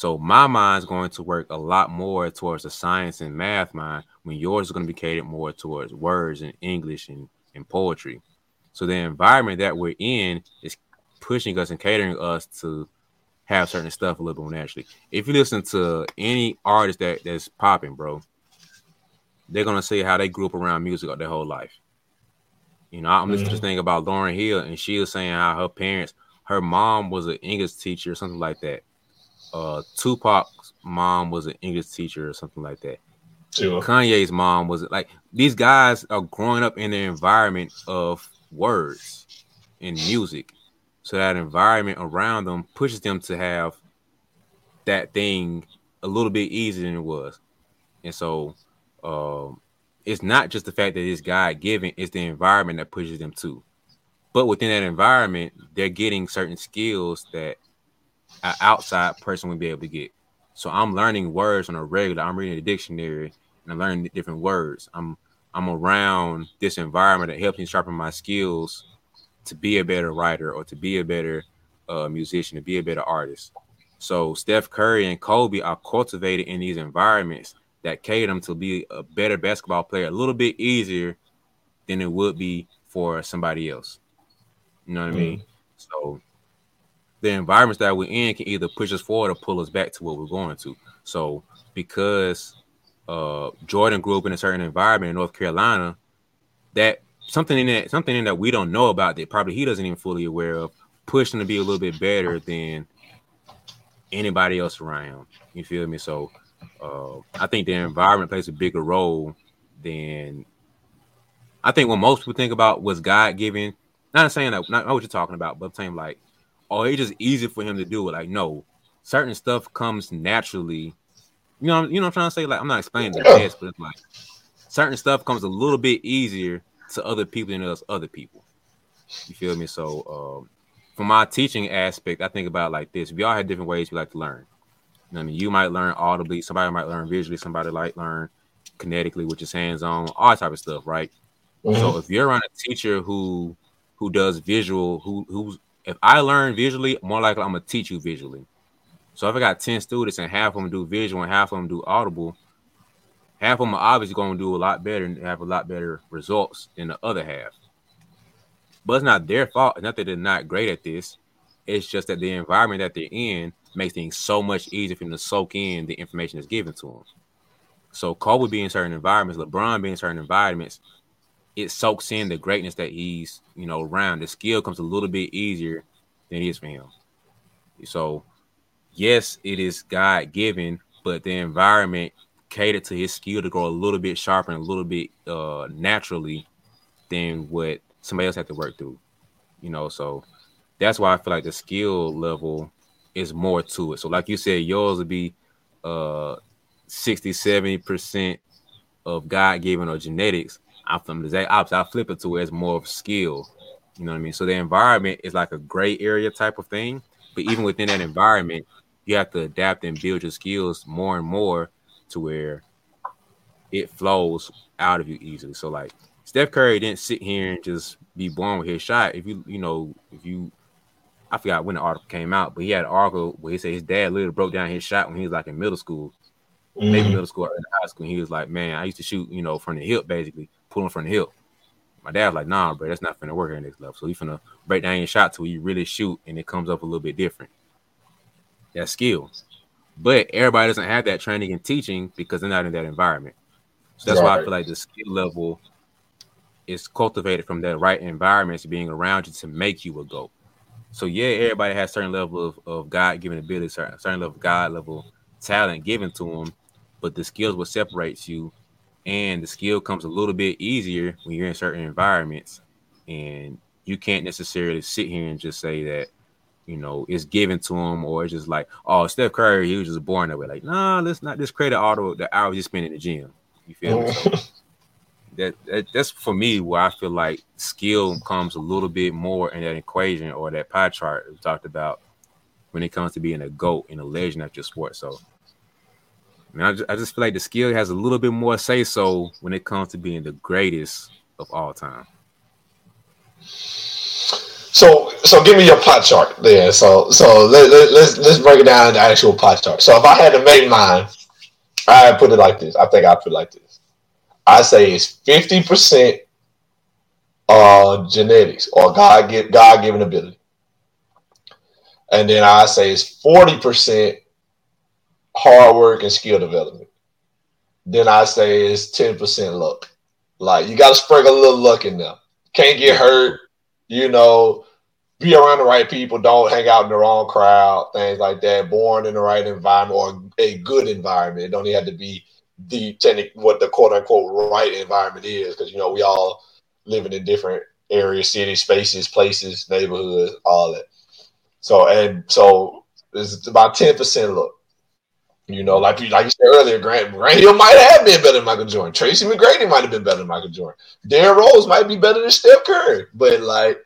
So my mind's going to work a lot more towards the science and math mind when yours is going to be catered more towards words and English and, and poetry. So the environment that we're in is pushing us and catering us to have certain stuff a little bit more naturally. If you listen to any artist that, that's popping, bro, they're gonna say how they grew up around music all their whole life. You know, I'm mm-hmm. listening to this mm-hmm. thing about Lauryn Hill, and she was saying how her parents, her mom was an English teacher or something like that. Uh, Tupac's mom was an English teacher or something like that. Sure. Kanye's mom was like these guys are growing up in the environment of words and music so that environment around them pushes them to have that thing a little bit easier than it was. And so um, it's not just the fact that it's God given, it's the environment that pushes them to. But within that environment, they're getting certain skills that an outside person would be able to get. So I'm learning words on a regular. I'm reading the dictionary and I'm learning different words. I'm I'm around this environment that helps me sharpen my skills to be a better writer or to be a better uh, musician, to be a better artist. So Steph Curry and Kobe are cultivated in these environments that cater them to be a better basketball player a little bit easier than it would be for somebody else. You know what mm. I mean? So the environments that we're in can either push us forward or pull us back to what we're going to. So because uh, Jordan grew up in a certain environment in North Carolina, that something in that something in that we don't know about that probably he doesn't even fully aware of, pushing to be a little bit better than anybody else around. You feel me? So uh, I think the environment plays a bigger role than I think when most people think about was God given. Not saying that not what you're talking about, but I'm saying like, oh, it's just easy for him to do it. Like, no, certain stuff comes naturally. You know, you know what I'm trying to say? Like, I'm not explaining the best, but it's like certain stuff comes a little bit easier to other people than us other people. You feel me? So, um, from my teaching aspect, I think about like this: we all have different ways we like to learn. You know I mean, you might learn audibly, somebody might learn visually, somebody might learn kinetically, which is hands-on, all type of stuff, right? Mm-hmm. So if you're on a teacher who who does visual, who who's if I learn visually, more likely I'm gonna teach you visually. So if I got 10 students and half of them do visual and half of them do audible, half of them are obviously to do a lot better and have a lot better results than the other half. But it's not their fault. It's not that they're not great at this. It's just that the environment that they're in makes things so much easier for them to soak in the information that's given to them. So Kobe being in certain environments, LeBron being in certain environments, it soaks in the greatness that he's, you know, around. The skill comes a little bit easier than it is for him. So, yes, it is God given, but the environment catered to his skill to grow a little bit sharper and a little bit uh, naturally than what somebody else had to work through. You know, so that's why I feel like the skill level is more to it. So, like you said, yours would be uh 60, 70 percent of God given or genetics I'm from the exact opposite. I flip it to where it's more of skill. You know what I mean? So the environment is like a gray area type of thing. But even within that environment, you have to adapt and build your skills more and more to where it flows out of you easily. So like Steph Curry didn't sit here and just be born with his shot. If you you know if you I forgot when the article came out, but he had an article where he said his dad literally broke down his shot when he was like in middle school, mm-hmm. maybe middle school or in high school. And he was like, "Man, I used to shoot, you know, from the hip, basically pulling from the hip. My dad was like, nah, bro, that's not finna work at next level. So he's finna break down your shot till you really shoot and it comes up a little bit different. That's skill. But everybody doesn't have that training and teaching because they're not in that environment. So that's right. why I feel like the skill level is cultivated from that right environments being around you to make you a GOAT. So yeah, everybody has certain level of, of God given ability, certain, certain level of God level talent given to them, but the skills what separates you and the skill comes a little bit easier when you're in certain environments. And you can't necessarily sit here and just say that you know it's given to him or it's just like oh Steph Curry he was just born that way. Like nah let's not discredit all the, the hours you spend in the gym. You feel me? That, that that's for me where I feel like skill comes a little bit more in that equation or that pie chart we talked about when it comes to being a goat and a legend at your sport. So I I just, I just feel like the skill has a little bit more say so when it comes to being the greatest of all time. So, so give me your pie chart there. So, so let, let, let's let's break it down the actual pie chart. So, if I had to make mine, I put it like this. I think I put it like this. I say it's fifty percent uh genetics or God give God given ability, and then I say it's forty percent hard work and skill development. Then I say it's 10% luck. Like you gotta sprinkle a little luck in there. Can't get hurt, you know, be around the right people, don't hang out in the wrong crowd, things like that. Born in the right environment or a good environment. It don't even have to be the technic what the quote unquote right environment is, because you know, we all living in different areas, cities, spaces, places, neighborhoods, all that. So and so it's about 10% luck. You know, like you like you said earlier, Grant Grant Hill might have been better than Michael Jordan. Tracy McGrady might have been better than Michael Jordan. Derrick Rose might be better than Steph Curry. But like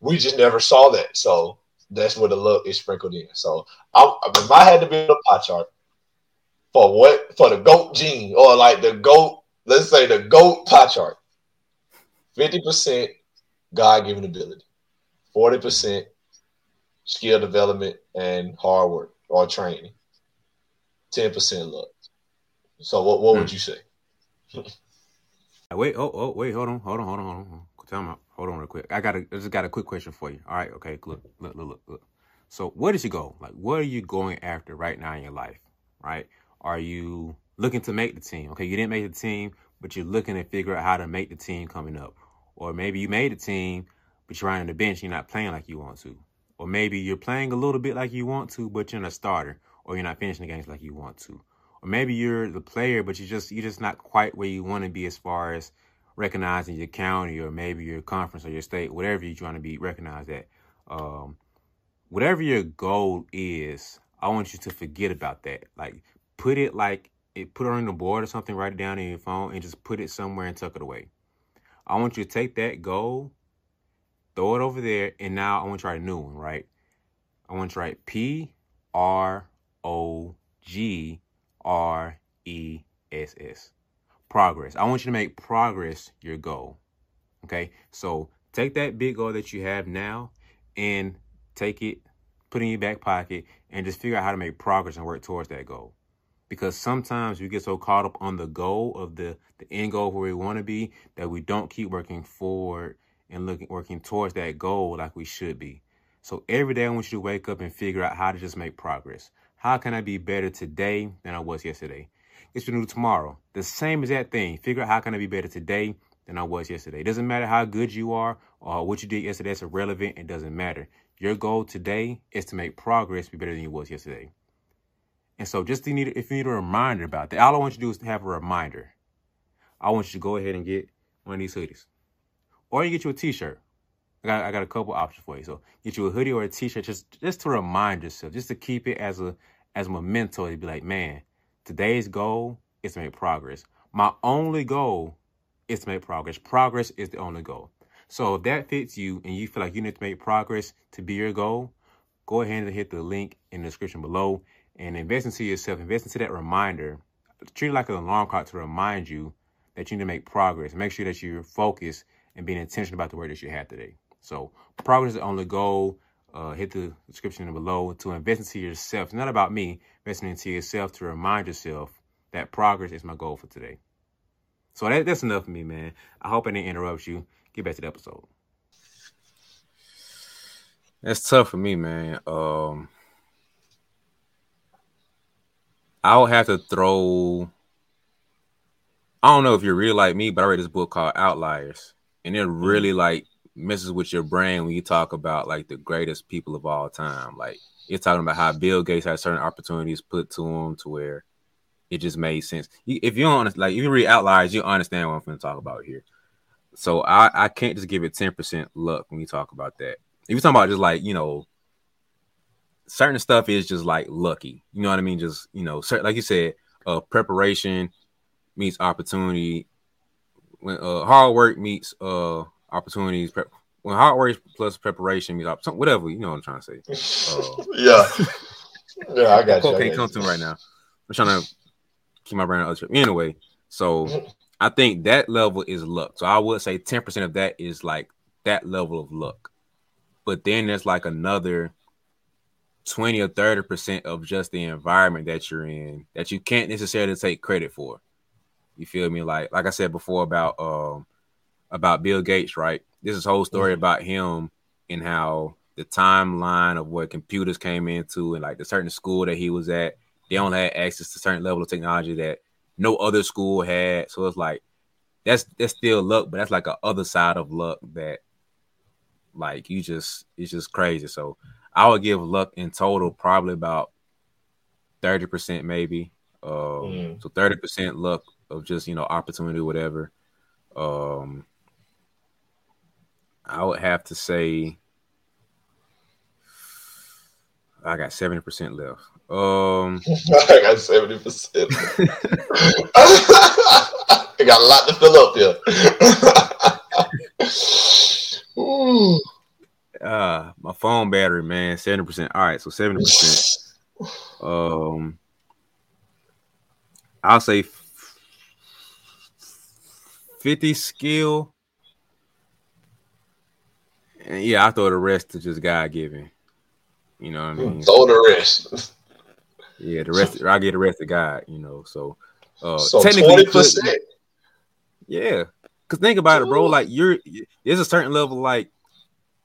we just never saw that. So that's where the look is sprinkled in. So I, if I had to build a pie chart for what for the GOAT gene or like the GOAT, let's say the GOAT pie chart, 50% God given ability, 40% skill development and hard work or training ten percent luck. So what what would hmm. you say? wait, oh, oh, wait, hold on, hold on, hold on, hold on. Tell me, hold on real quick. I got a, I just got a quick question for you. All right, okay, look, look, look, look. So where did you go? Like, what are you going after right now in your life? Right? Are you looking to make the team? Okay, you didn't make the team, but you're looking to figure out how to make the team coming up. Or maybe you made the team, but you're on the bench, you're not playing like you want to. Or maybe you're playing a little bit like you want to, but you're not a starter, or you're not finishing the games like you want to. Or maybe you're the player, but you just you're just not quite where you want to be as far as recognizing your county or maybe your conference or your state, whatever you're trying to be recognized at. Um, whatever your goal is, I want you to forget about that. Like put it like it put it on the board or something, write it down in your phone and just put it somewhere and tuck it away. I want you to take that goal, throw it over there, and now I want you to write a new one, right? I want you to write P R O G R E S S. Progress. I want you to make progress your goal. Okay? So take that big goal that you have now and take it, put it in your back pocket, and just figure out how to make progress and work towards that goal because sometimes we get so caught up on the goal of the the end goal where we want to be that we don't keep working forward and looking working towards that goal like we should be. So every day I want you to wake up and figure out how to just make progress. How can I be better today than I was yesterday? It's new tomorrow. The same that thing. Figure out how can I be better today than I was yesterday. It doesn't matter how good you are or what you did yesterday. It's irrelevant. It doesn't matter. Your goal today is to make progress be better than you was yesterday. And so just need, if you need a reminder about that, all I want you to do is to have a reminder. I want you to go ahead and get one of these hoodies. Or you get you a t-shirt. I got, I got a couple options for you. So get you a hoodie or a t-shirt just, just to remind yourself, just to keep it as a as a memento to be like, man, today's goal is to make progress. My only goal is to make progress. Progress is the only goal. So if that fits you and you feel like you need to make progress to be your goal, go ahead and hit the link in the description below and invest into yourself, invest into that reminder. Treat it like an alarm clock to remind you that you need to make progress. Make sure that you're focused and being intentional about the work that you have today. So progress is the only goal. Uh, hit the description below to invest into yourself. It's not about me. Investing into yourself to remind yourself that progress is my goal for today. So that, that's enough for me, man. I hope I didn't interrupt you. Get back to the episode. That's tough for me, man. Um, I would have to throw. I don't know if you're really like me, but I read this book called Outliers, and it really like messes with your brain when you talk about like the greatest people of all time. Like you're talking about how Bill Gates had certain opportunities put to him to where it just made sense. If you don't like, if you read Outliers, you understand what I'm going to talk about here. So I, I can't just give it 10% luck when you talk about that. If you're talking about just like, you know, certain stuff is just like lucky. You know what I mean? Just you know, certain, like you said, uh, preparation meets opportunity. When uh, hard work meets uh opportunities, prep, when hard work plus preparation opportunity, whatever you know what I'm trying to say. Uh, yeah, yeah, I got you. Can't come to me right now. I'm trying to keep my brain on other Anyway, so I think that level is luck. So I would say 10% of that is like that level of luck. But then there's like another 20 or 30 percent of just the environment that you're in that you can't necessarily take credit for. You feel me? Like like I said before about um about Bill Gates, right? This is whole story mm-hmm. about him and how the timeline of what computers came into and like the certain school that he was at, they only had access to certain level of technology that no other school had. So it's like that's that's still luck, but that's like a other side of luck that like you just it's just crazy. So I would give luck in total probably about thirty percent, maybe. Um, mm. So thirty percent luck of just you know opportunity, whatever. Um, I would have to say I got seventy percent left. Um, I got seventy percent. I got a lot to fill up here. Uh, my phone battery, man, seventy percent. All right, so seventy percent. Um, I'll say fifty skill. And yeah, I throw the rest to just God given. You know what I mean? Throw the rest. Yeah, the rest. I get the rest of God. You know, so uh, so technically, 20%. yeah. Cause think about it, bro. Like you're, there's a certain level like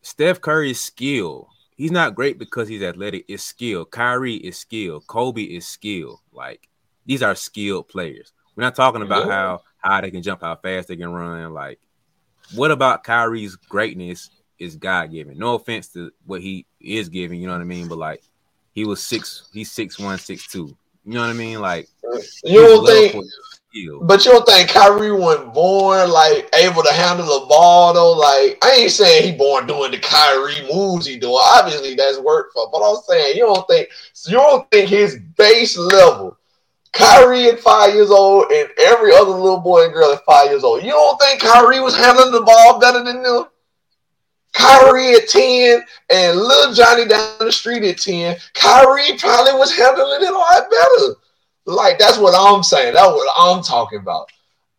Steph Curry's skill. He's not great because he's athletic. It's skill. Kyrie is skill. Kobe is skill. Like these are skilled players. We're not talking about yeah. how high they can jump, how fast they can run. Like, what about Kyrie's greatness is God given. No offense to what he is giving, you know what I mean? But like he was six, he's six one, six two. You know what I mean? Like you don't think but you don't think Kyrie wasn't born like able to handle the ball though? Like I ain't saying he born doing the Kyrie moves he doing. Obviously that's work for. But I'm saying you don't think you don't think his base level, Kyrie at five years old and every other little boy and girl at five years old. You don't think Kyrie was handling the ball better than them? Kyrie at 10 and little Johnny down the street at 10, Kyrie probably was handling it a lot better. Like that's what I'm saying. That's what I'm talking about.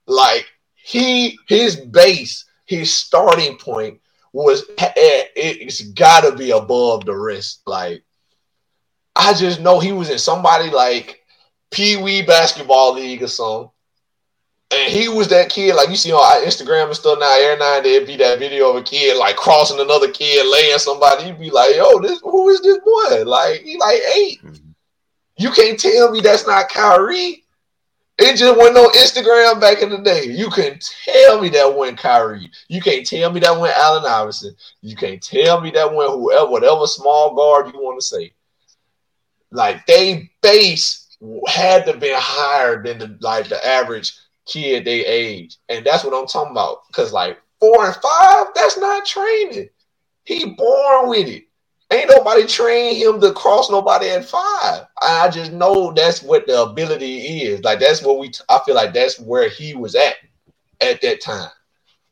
Like he, his base, his starting point was eh, it's got to be above the rest. Like I just know he was in somebody like Pee Wee basketball league or something. And he was that kid, like you see on Instagram and stuff now. Every now and then, be that video of a kid like crossing another kid, laying somebody. You'd be like, "Yo, this who is this boy? Like he like 8 mm-hmm. You can't tell me that's not Kyrie. It just went on Instagram back in the day. You can tell me that went Kyrie. You can't tell me that went Allen Iverson. You can't tell me that went whoever, whatever small guard you want to say. Like they base had to be higher than the like the average kid they age, and that's what I'm talking about. Because like four and five, that's not training. He born with it. Ain't nobody trained him to cross nobody at five. I just know that's what the ability is. Like that's what we. I feel like that's where he was at at that time.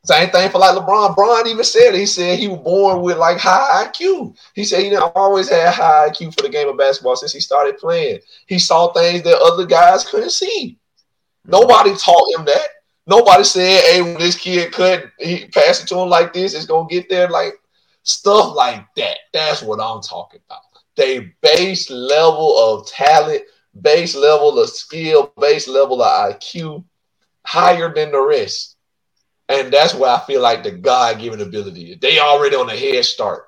Same thing for like LeBron. Bron even said he said he was born with like high IQ. He said he always had high IQ for the game of basketball since he started playing. He saw things that other guys couldn't see. Nobody taught him that. Nobody said, "Hey, when this kid could he pass it to him like this, it's gonna get there." Like Stuff like that. That's what I'm talking about. They base level of talent, base level of skill, base level of IQ higher than the rest. And that's why I feel like the God given ability. They already on a head start.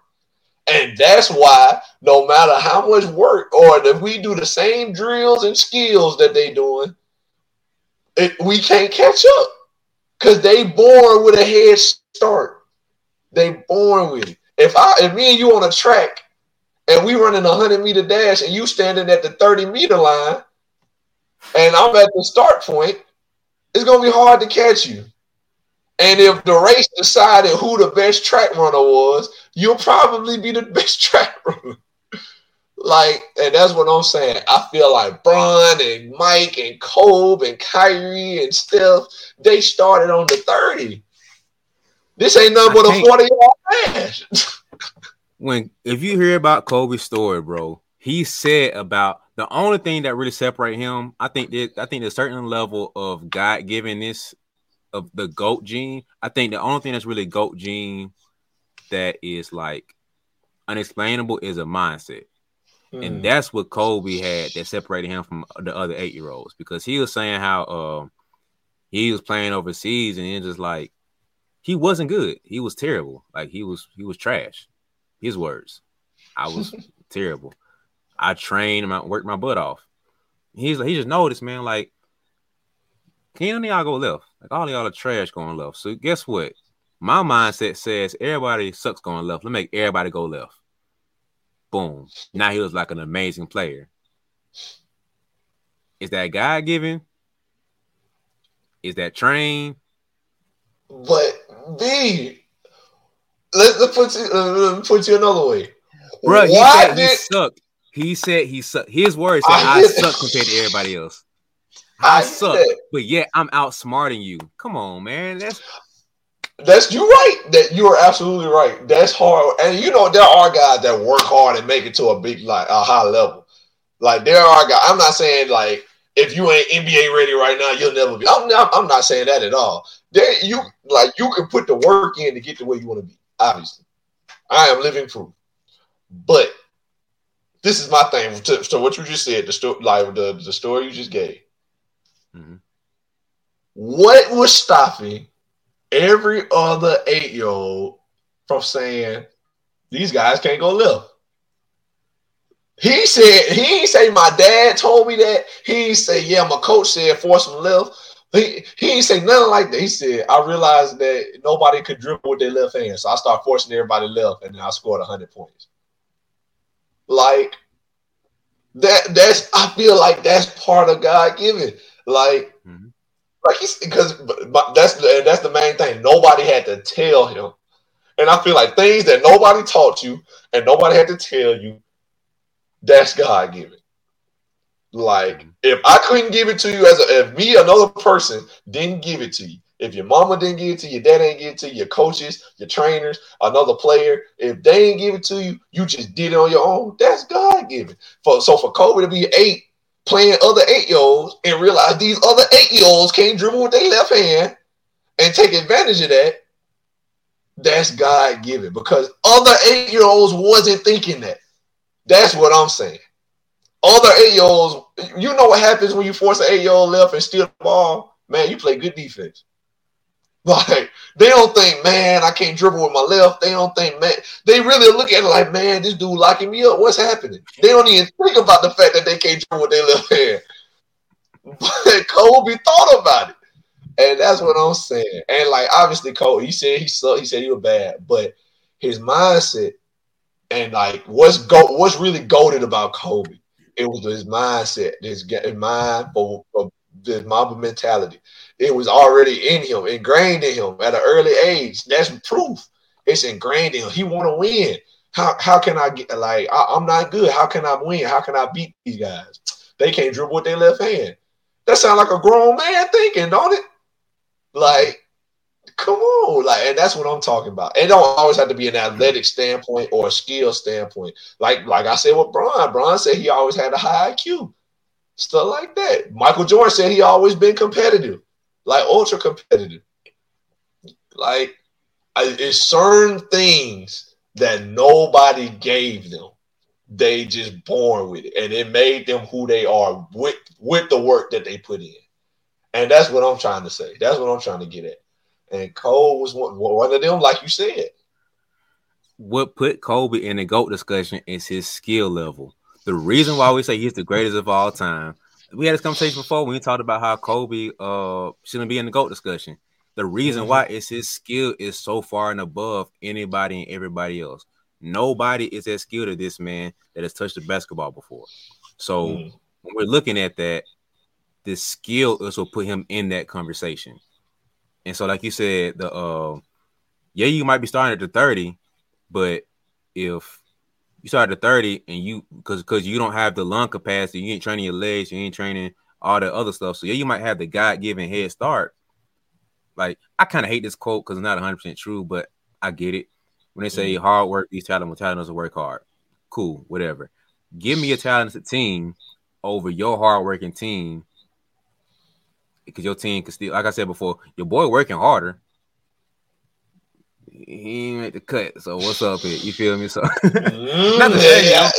And that's why no matter how much work or if we do the same drills and skills that they doing, it, we can't catch up. Because they born with a head start. They born with it. If I if me and you on a track and we running a hundred meter dash and you standing at the 30 meter line and I'm at the start point, it's gonna be hard to catch you. And if the race decided who the best track runner was, you'll probably be the best track runner. Like, and that's what I'm saying. I feel like Bron and Mike and Kobe and Kyrie and Steph, they started on the 30. This ain't nothing but a 40 yard dash. when if you hear about Kobe's story, bro, he said about the only thing that really separate him, I think that I think there's a certain level of God givenness of the goat gene. I think the only thing that's really goat gene that is like unexplainable is a mindset. Mm. And that's what Kobe had that separated him from the other eight year olds because he was saying how uh, he was playing overseas and it's just like he wasn't good. He was terrible. Like he was he was trash. His words. I was terrible. I trained him, I worked my butt off. He's like, he just noticed, man, like, can y'all go left? Like all y'all are trash going left. So guess what? My mindset says everybody sucks going left. Let me make everybody go left. Boom. Now he was like an amazing player. Is that God given? Is that trained? But B, let, us put you, uh, put you another way. Bro, he Why said did... he sucked. He said he sucked. His words said I, I suck compared to everybody else. I, I suck, that. but yeah, I'm outsmarting you. Come on, man. That's that's you right. That you are absolutely right. That's hard, and you know there are guys that work hard and make it to a big like a high level. Like there are guys. I'm not saying like if you ain't NBA ready right now, you'll never be. I'm not. I'm not saying that at all. There, you like you can put the work in to get to where you want to be. Obviously, I am living proof. But this is my thing. So what you just said, the story, like the the story you just gave. Mm-hmm. What was stopping every other eight year old from saying these guys can't go left? He said he ain't say my dad told me that. He say yeah, my coach said force him left. He he ain't say nothing like that. He said, I realized that nobody could dribble with their left hand. So I start forcing everybody left, and then I scored hundred points. Like that that's I feel like that's part of God given. Like, mm-hmm. Like he's because that's the that's the main thing. Nobody had to tell him. And I feel like things that nobody taught you and nobody had to tell you, that's God given. Like mm-hmm. if I couldn't give it to you as a, if me another person didn't give it to you, if your mama didn't give it to you, your dad didn't give it to you, your coaches, your trainers, another player, if they didn't give it to you, you just did it on your own. That's God given. For so for Kobe to be eight playing other eight year olds and realize these other eight year olds can't dribble with their left hand and take advantage of that, that's God given because other eight year olds wasn't thinking that. That's what I'm saying. Other eight year olds, you know what happens when you force an eight year old left and steal the ball? Man, you play good defense. Like they don't think, man, I can't dribble with my left. They don't think, man, they really look at it like, man, this dude locking me up. What's happening? They don't even think about the fact that they can't dribble with their left hand. But Kobe thought about it. And that's what I'm saying. And like obviously, Kobe, he said he sucked, he said he was bad, but his mindset and like what's go what's really goaded about Kobe it was his mindset, his mind for, for the Mamba mentality. It was already in him, ingrained in him at an early age. That's proof. It's ingrained in him. He want to win. How how can I get like I, am not good? How can I win? How can I beat these guys? They can't dribble with their left hand. That sounds like a grown man thinking, don't it? Like Come on, like, and that's what I'm talking about. It don't always have to be an athletic standpoint or a skill standpoint. Like, like I said with Bron, Bron said he always had a high IQ, stuff like that. Michael Jordan said he always been competitive, like ultra competitive. Like, it's certain things that nobody gave them. They just born with it, and it made them who they are with with the work that they put in. And that's what I'm trying to say. That's what I'm trying to get at. And Cole was one, one of them, like you said. What put Kobe in the GOAT discussion is his skill level. The reason why we say he's the greatest of all time. We had this conversation before when we talked about how Kobe uh shouldn't be in the GOAT discussion. The reason mm-hmm. why is his skill is so far and above anybody and everybody else. Nobody is as skilled as this man that has touched the basketball before. So mm-hmm. when we're looking at that, the skill is what put him in that conversation. And so, like you said, the uh, yeah, you might be starting at the 30, but if you start at 30 and you because because you don't have the lung capacity, you ain't training your legs, you ain't training all the other stuff. So yeah, you might have the God given head start. Like I kind of hate this quote because it's not 100 percent true, but I get it. When they say mm-hmm. hard work these talent, talent doesn't work hard, cool, whatever. Give me a talented team over your hardworking team because your team can still, like I said before, your boy working harder. He ain't make the cut. So what's up here? You feel me? So mm, not the yeah, yeah.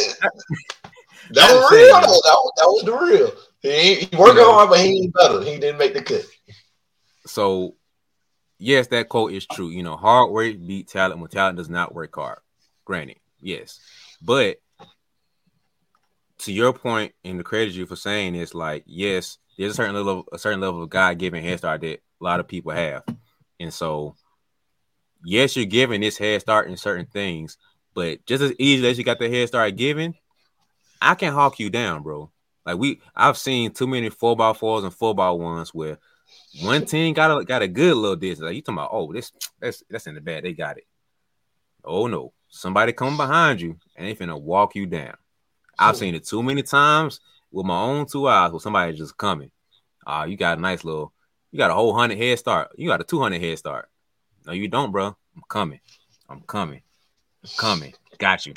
that was real. That was, that was the real. He, he working yeah. hard, but he ain't better. He didn't make the cut. So yes, that quote is true. You know, hard work beat talent when talent does not work hard. Granted, yes, but to your point, and the credit you for saying is like, yes, there's a certain level, a certain level of God given head start that a lot of people have, and so yes, you're giving this head start in certain things, but just as easy as you got the head start given, I can hawk you down, bro. Like we, I've seen too many four by fours and four by ones where one team got a got a good little distance. Like you talking about, oh, this that's that's in the bad. They got it. Oh no, somebody coming behind you and they finna walk you down. I've seen it too many times with my own two eyes with somebody just coming. Ah, uh, you got a nice little, you got a whole hundred head start. You got a two hundred head start. No, you don't, bro. I'm coming. I'm coming. I'm coming. Got you.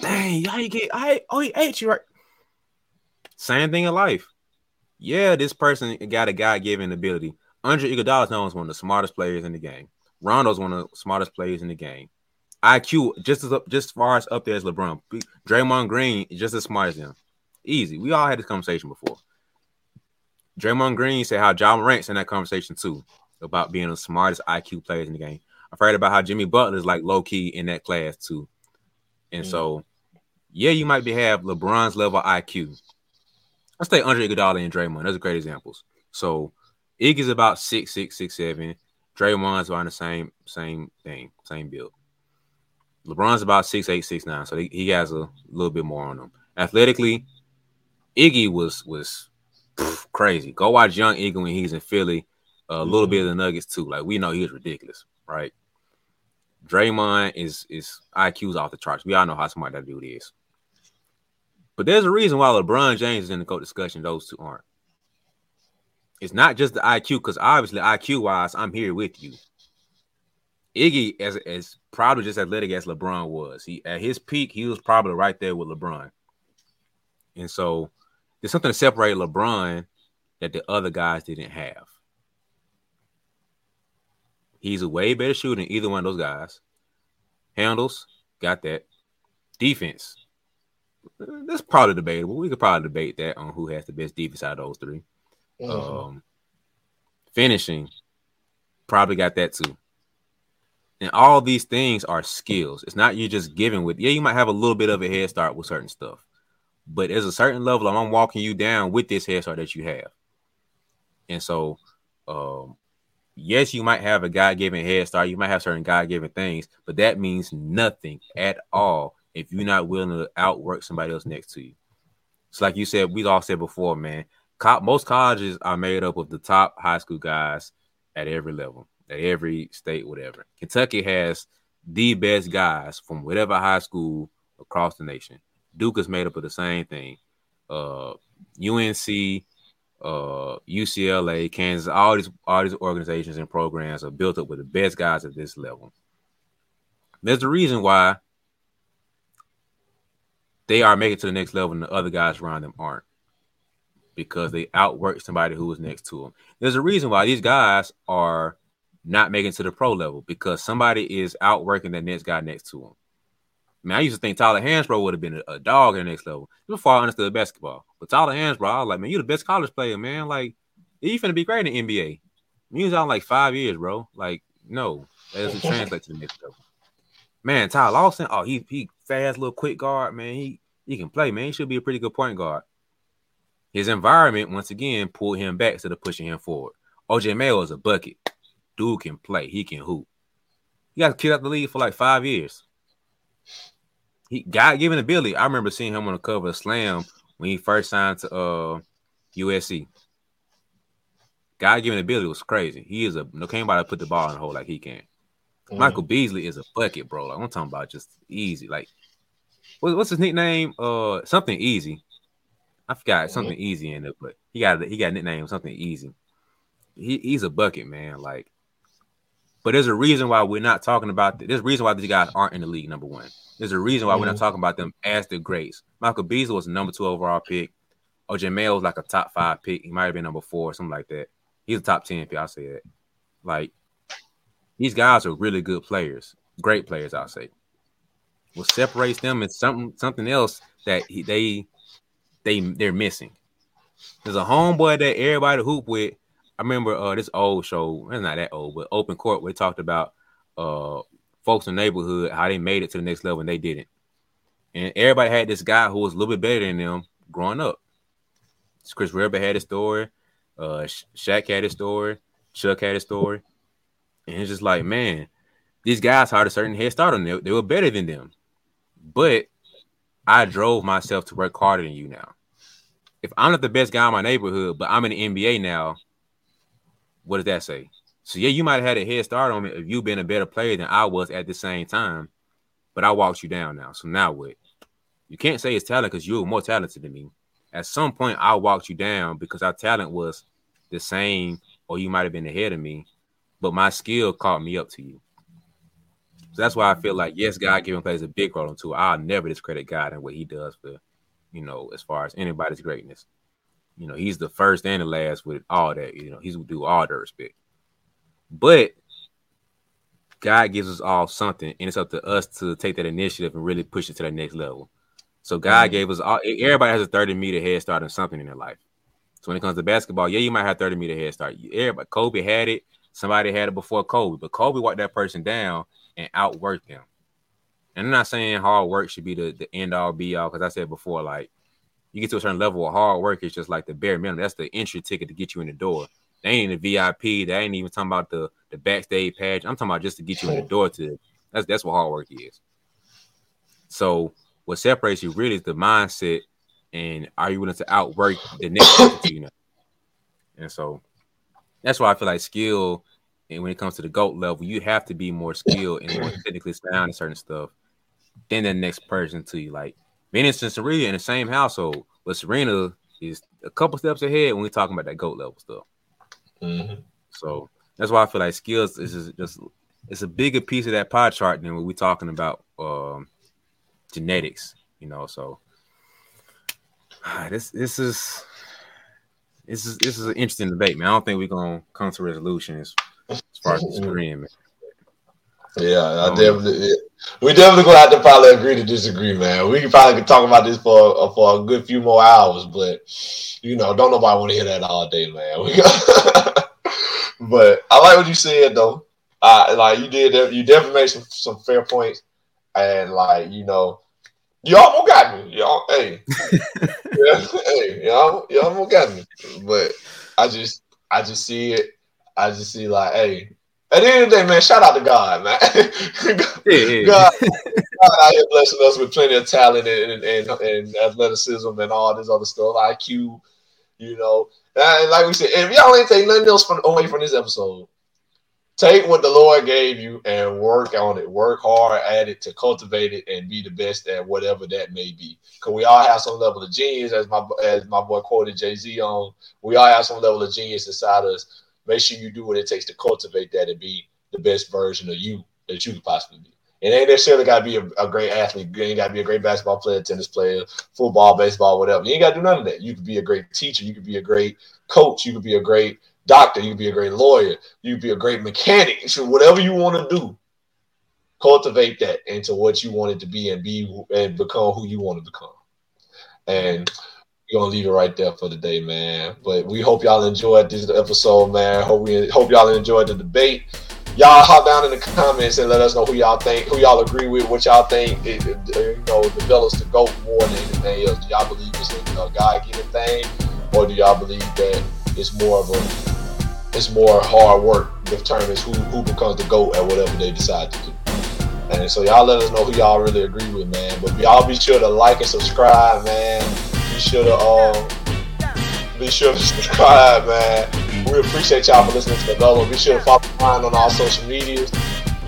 Dang, how you get? I oh he ate you right. Same thing in life. Yeah, this person got a God given ability. Andre Iguodala is one of the smartest players in the game. Rondo's one of the smartest players in the game. IQ just as up, just as far as up there as LeBron. Draymond Green is just as smart as him. Easy. We all had this conversation before. Draymond Green said how Ja Morant's in that conversation too about being the smartest IQ players in the game. I've heard about how Jimmy Butler is like low key in that class too. And mm. so, yeah, you might be have LeBron's level IQ. Let's take Andre Iguodala and Draymond. Those are great examples. So Iggy's about six six six seven. Draymond's around the same same thing, same build. LeBron's about six eight six nine, so he, he has a little bit more on him. Athletically, Iggy was was pff, crazy. Go watch young Iggy when he's in Philly. A little bit of the Nuggets too. Like we know he was ridiculous, right? Draymond is is IQ's off the charts. We all know how smart that dude is. But there's a reason why LeBron James is in the GOAT discussion. Those two aren't. It's not just the IQ, because obviously IQ wise, I'm here with you. Iggy, as as probably just athletic as LeBron was, he at his peak, he was probably right there with LeBron. And so there's something to separate LeBron that the other guys didn't have. He's a way better shooter than either one of those guys. Handles, got that. Defense, that's probably debatable. We could probably debate that on who has the best defense out of those 3 mm-hmm. Um, finishing, probably got that too. And all these things are skills. It's not you just giving with. Yeah, you might have a little bit of a head start with certain stuff, but there's a certain level. I'm walking you down with this head start that you have. And so, um, yes, you might have a God given head start. You might have certain God given things, but that means nothing at all if you're not willing to outwork somebody else next to you. It's like you said, we all said before, man. Co- most colleges are made up of the top high school guys at every level, at every state, whatever. Kentucky has the best guys from whatever high school across the nation. Duke is made up of the same thing. Uh, UNC, uh, UCLA, Kansas, all these all these organizations and programs are built up with the best guys at this level. There's a reason why they are making to the next level and the other guys around them aren't because they outwork somebody who is next to them. There's a reason why these guys are not making to the pro level because somebody is outworking the next guy next to them. I mean, I used to think Tyler Hansbrough would have been a, a dog in the next level before I understood basketball. But Tyler Hansbrough, I was like, man, you're the best college player, man. Like, you finna be great in the NBA. You was out like five years, bro. Like, no, that doesn't translate to the next level. Man, Tyler Lawson, oh, he he fast little quick guard, man. He he can play, man. He should be a pretty good point guard. His environment, once again, pulled him back instead of pushing him forward. OJ Mayo is a bucket. Dude can play. He can hoop. He got kicked out the league for like five years. He got given ability. I remember seeing him on the cover of Slam when he first signed to uh, USC. God given ability was crazy. He is a no nobody put the ball in the hole like he can. Mm. Michael Beasley is a bucket, bro. Like I'm talking about just easy. Like what, what's his nickname? Uh, something easy. I forgot mm-hmm. something easy in it, but he got he got a nickname something easy. He he's a bucket man. Like, but there's a reason why we're not talking about. This. There's a reason why these guys aren't in the league. Number one, there's a reason why mm-hmm. we're not mm-hmm. talking about them as the greats. Michael Beasley was number two overall pick. OJ Mayo was like a top five pick. He might have been number four, or something like that. He's a top ten pick. I'll say that. Like, these guys are really good players, great players. I'll say what separates them is something something else that he, they they they're missing. There's a homeboy that everybody hoop with. I remember uh, this old show. It's not that old, but Open Court. We talked about uh, folks in the neighborhood how they made it to the next level and they didn't. And everybody had this guy who was a little bit better than them growing up. Chris Webber had a story. Uh, Shaq had a story. Chuck had a story. And it's just like, man, these guys had a certain head start on them. They were better than them. But I drove myself to work harder than you now. If I'm not the best guy in my neighborhood, but I'm in the NBA now, what does that say? So yeah, you might have had a head start on me if you've been a better player than I was at the same time, but I walked you down now. So now what? You can't say it's talent because you were more talented than me. At some point, I walked you down because our talent was the same, or you might have been ahead of me, but my skill caught me up to you. So that's why I feel like yes, God given plays a big role into it. I'll never discredit God and what He does for, you know, as far as anybody's greatness. You know, He's the first and the last with all that. You know, He's do all the respect. But God gives us all something, and it's up to us to take that initiative and really push it to that next level. So God mm-hmm. gave us all. Everybody has a thirty meter head start on something in their life. So when it comes to basketball, yeah, you might have thirty meter head start. Everybody, Kobe had it. Somebody had it before Kobe, but Kobe walked that person down and outworked them. And I'm not saying hard work should be the, the end all be all because I said before, like you get to a certain level of hard work, it's just like the bare minimum. That's the entry ticket to get you in the door. They ain't in the VIP. They ain't even talking about the the backstage page. I'm talking about just to get you in the door to. That's that's what hard work is. So what separates you really is the mindset, and are you willing to outwork the next person you know? And so that's why I feel like skill, and when it comes to the goat level, you have to be more skilled and more technically sound in certain stuff than the next person to you. Like Venus and Serena in the same household, but Serena is a couple steps ahead when we're talking about that goat level stuff. Mm-hmm. So that's why I feel like skills is just it's a bigger piece of that pie chart than what we're talking about um, genetics. You know, so this this is this is this is an interesting debate, man. I don't think we're gonna come to resolutions as far as disagreeing, man. Yeah, I um, definitely. We definitely gonna have to probably agree to disagree, man. We can probably talk about this for uh, for a good few more hours, but you know, don't nobody want to hear that all day, man. but I like what you said though. I like you did. You definitely made some some fair points, and like you know, you almost got me. Y'all, hey, yeah, hey, y'all, you almost got me. But I just, I just see it. I just see like, hey, at the end of the day, man, shout out to God, man. God, yeah, God, God out here blessing us with plenty of talent and, and, and, athleticism and all this other stuff, IQ, you know. And like we said, if y'all ain't take nothing else from, away from this episode, take what the Lord gave you and work on it. Work hard at it to cultivate it and be the best at whatever that may be. Because we all have some level of genius, as my as my boy quoted Jay Z on. We all have some level of genius inside us Make sure you do what it takes to cultivate that and be the best version of you that you could possibly be. It ain't necessarily got to be a, a, great athlete. You ain't got to be a great basketball player, tennis player, football, baseball, whatever. You ain't got to do none of that. You could be a great teacher. You could be a great coach. You could be a great doctor. You could be a great lawyer. You could be a great mechanic. So whatever you want to do, cultivate that into what you want it to be and be and become who you want to become. And we're gonna leave it right there for the day, man. But we hope y'all enjoyed this episode, man. Hope we hope y'all enjoyed the debate. Y'all hop down in the comments and let us know who y'all think, who y'all agree with, what y'all think. It, it, you know, the goat more than anything else. Do y'all believe it's a, a God-given thing, or do y'all believe that it's more of a it's more hard work determines who who becomes the goat at whatever they decide to do. And so y'all let us know who y'all really agree with, man. But y'all be sure to like and subscribe, man sure to um, be sure to subscribe, man. We appreciate y'all for listening to the Bello. Be sure to follow mine on all social medias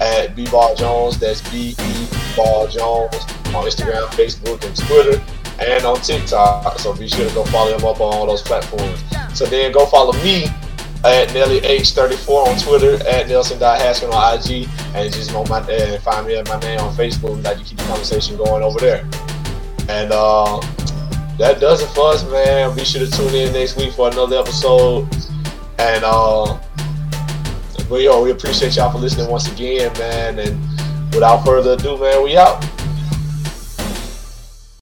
at B Ball Jones. That's B E Ball Jones on Instagram, Facebook, and Twitter, and on TikTok. So be sure to go follow him up on all those platforms. So then go follow me at Nelly H34 on Twitter, at Nelson.Haskins on IG, and just on my and find me at my name on Facebook. Like to keep the conversation going over there. And uh that does it for us, man. Be sure to tune in next week for another episode. And uh we yo, we appreciate y'all for listening once again, man. And without further ado, man, we out.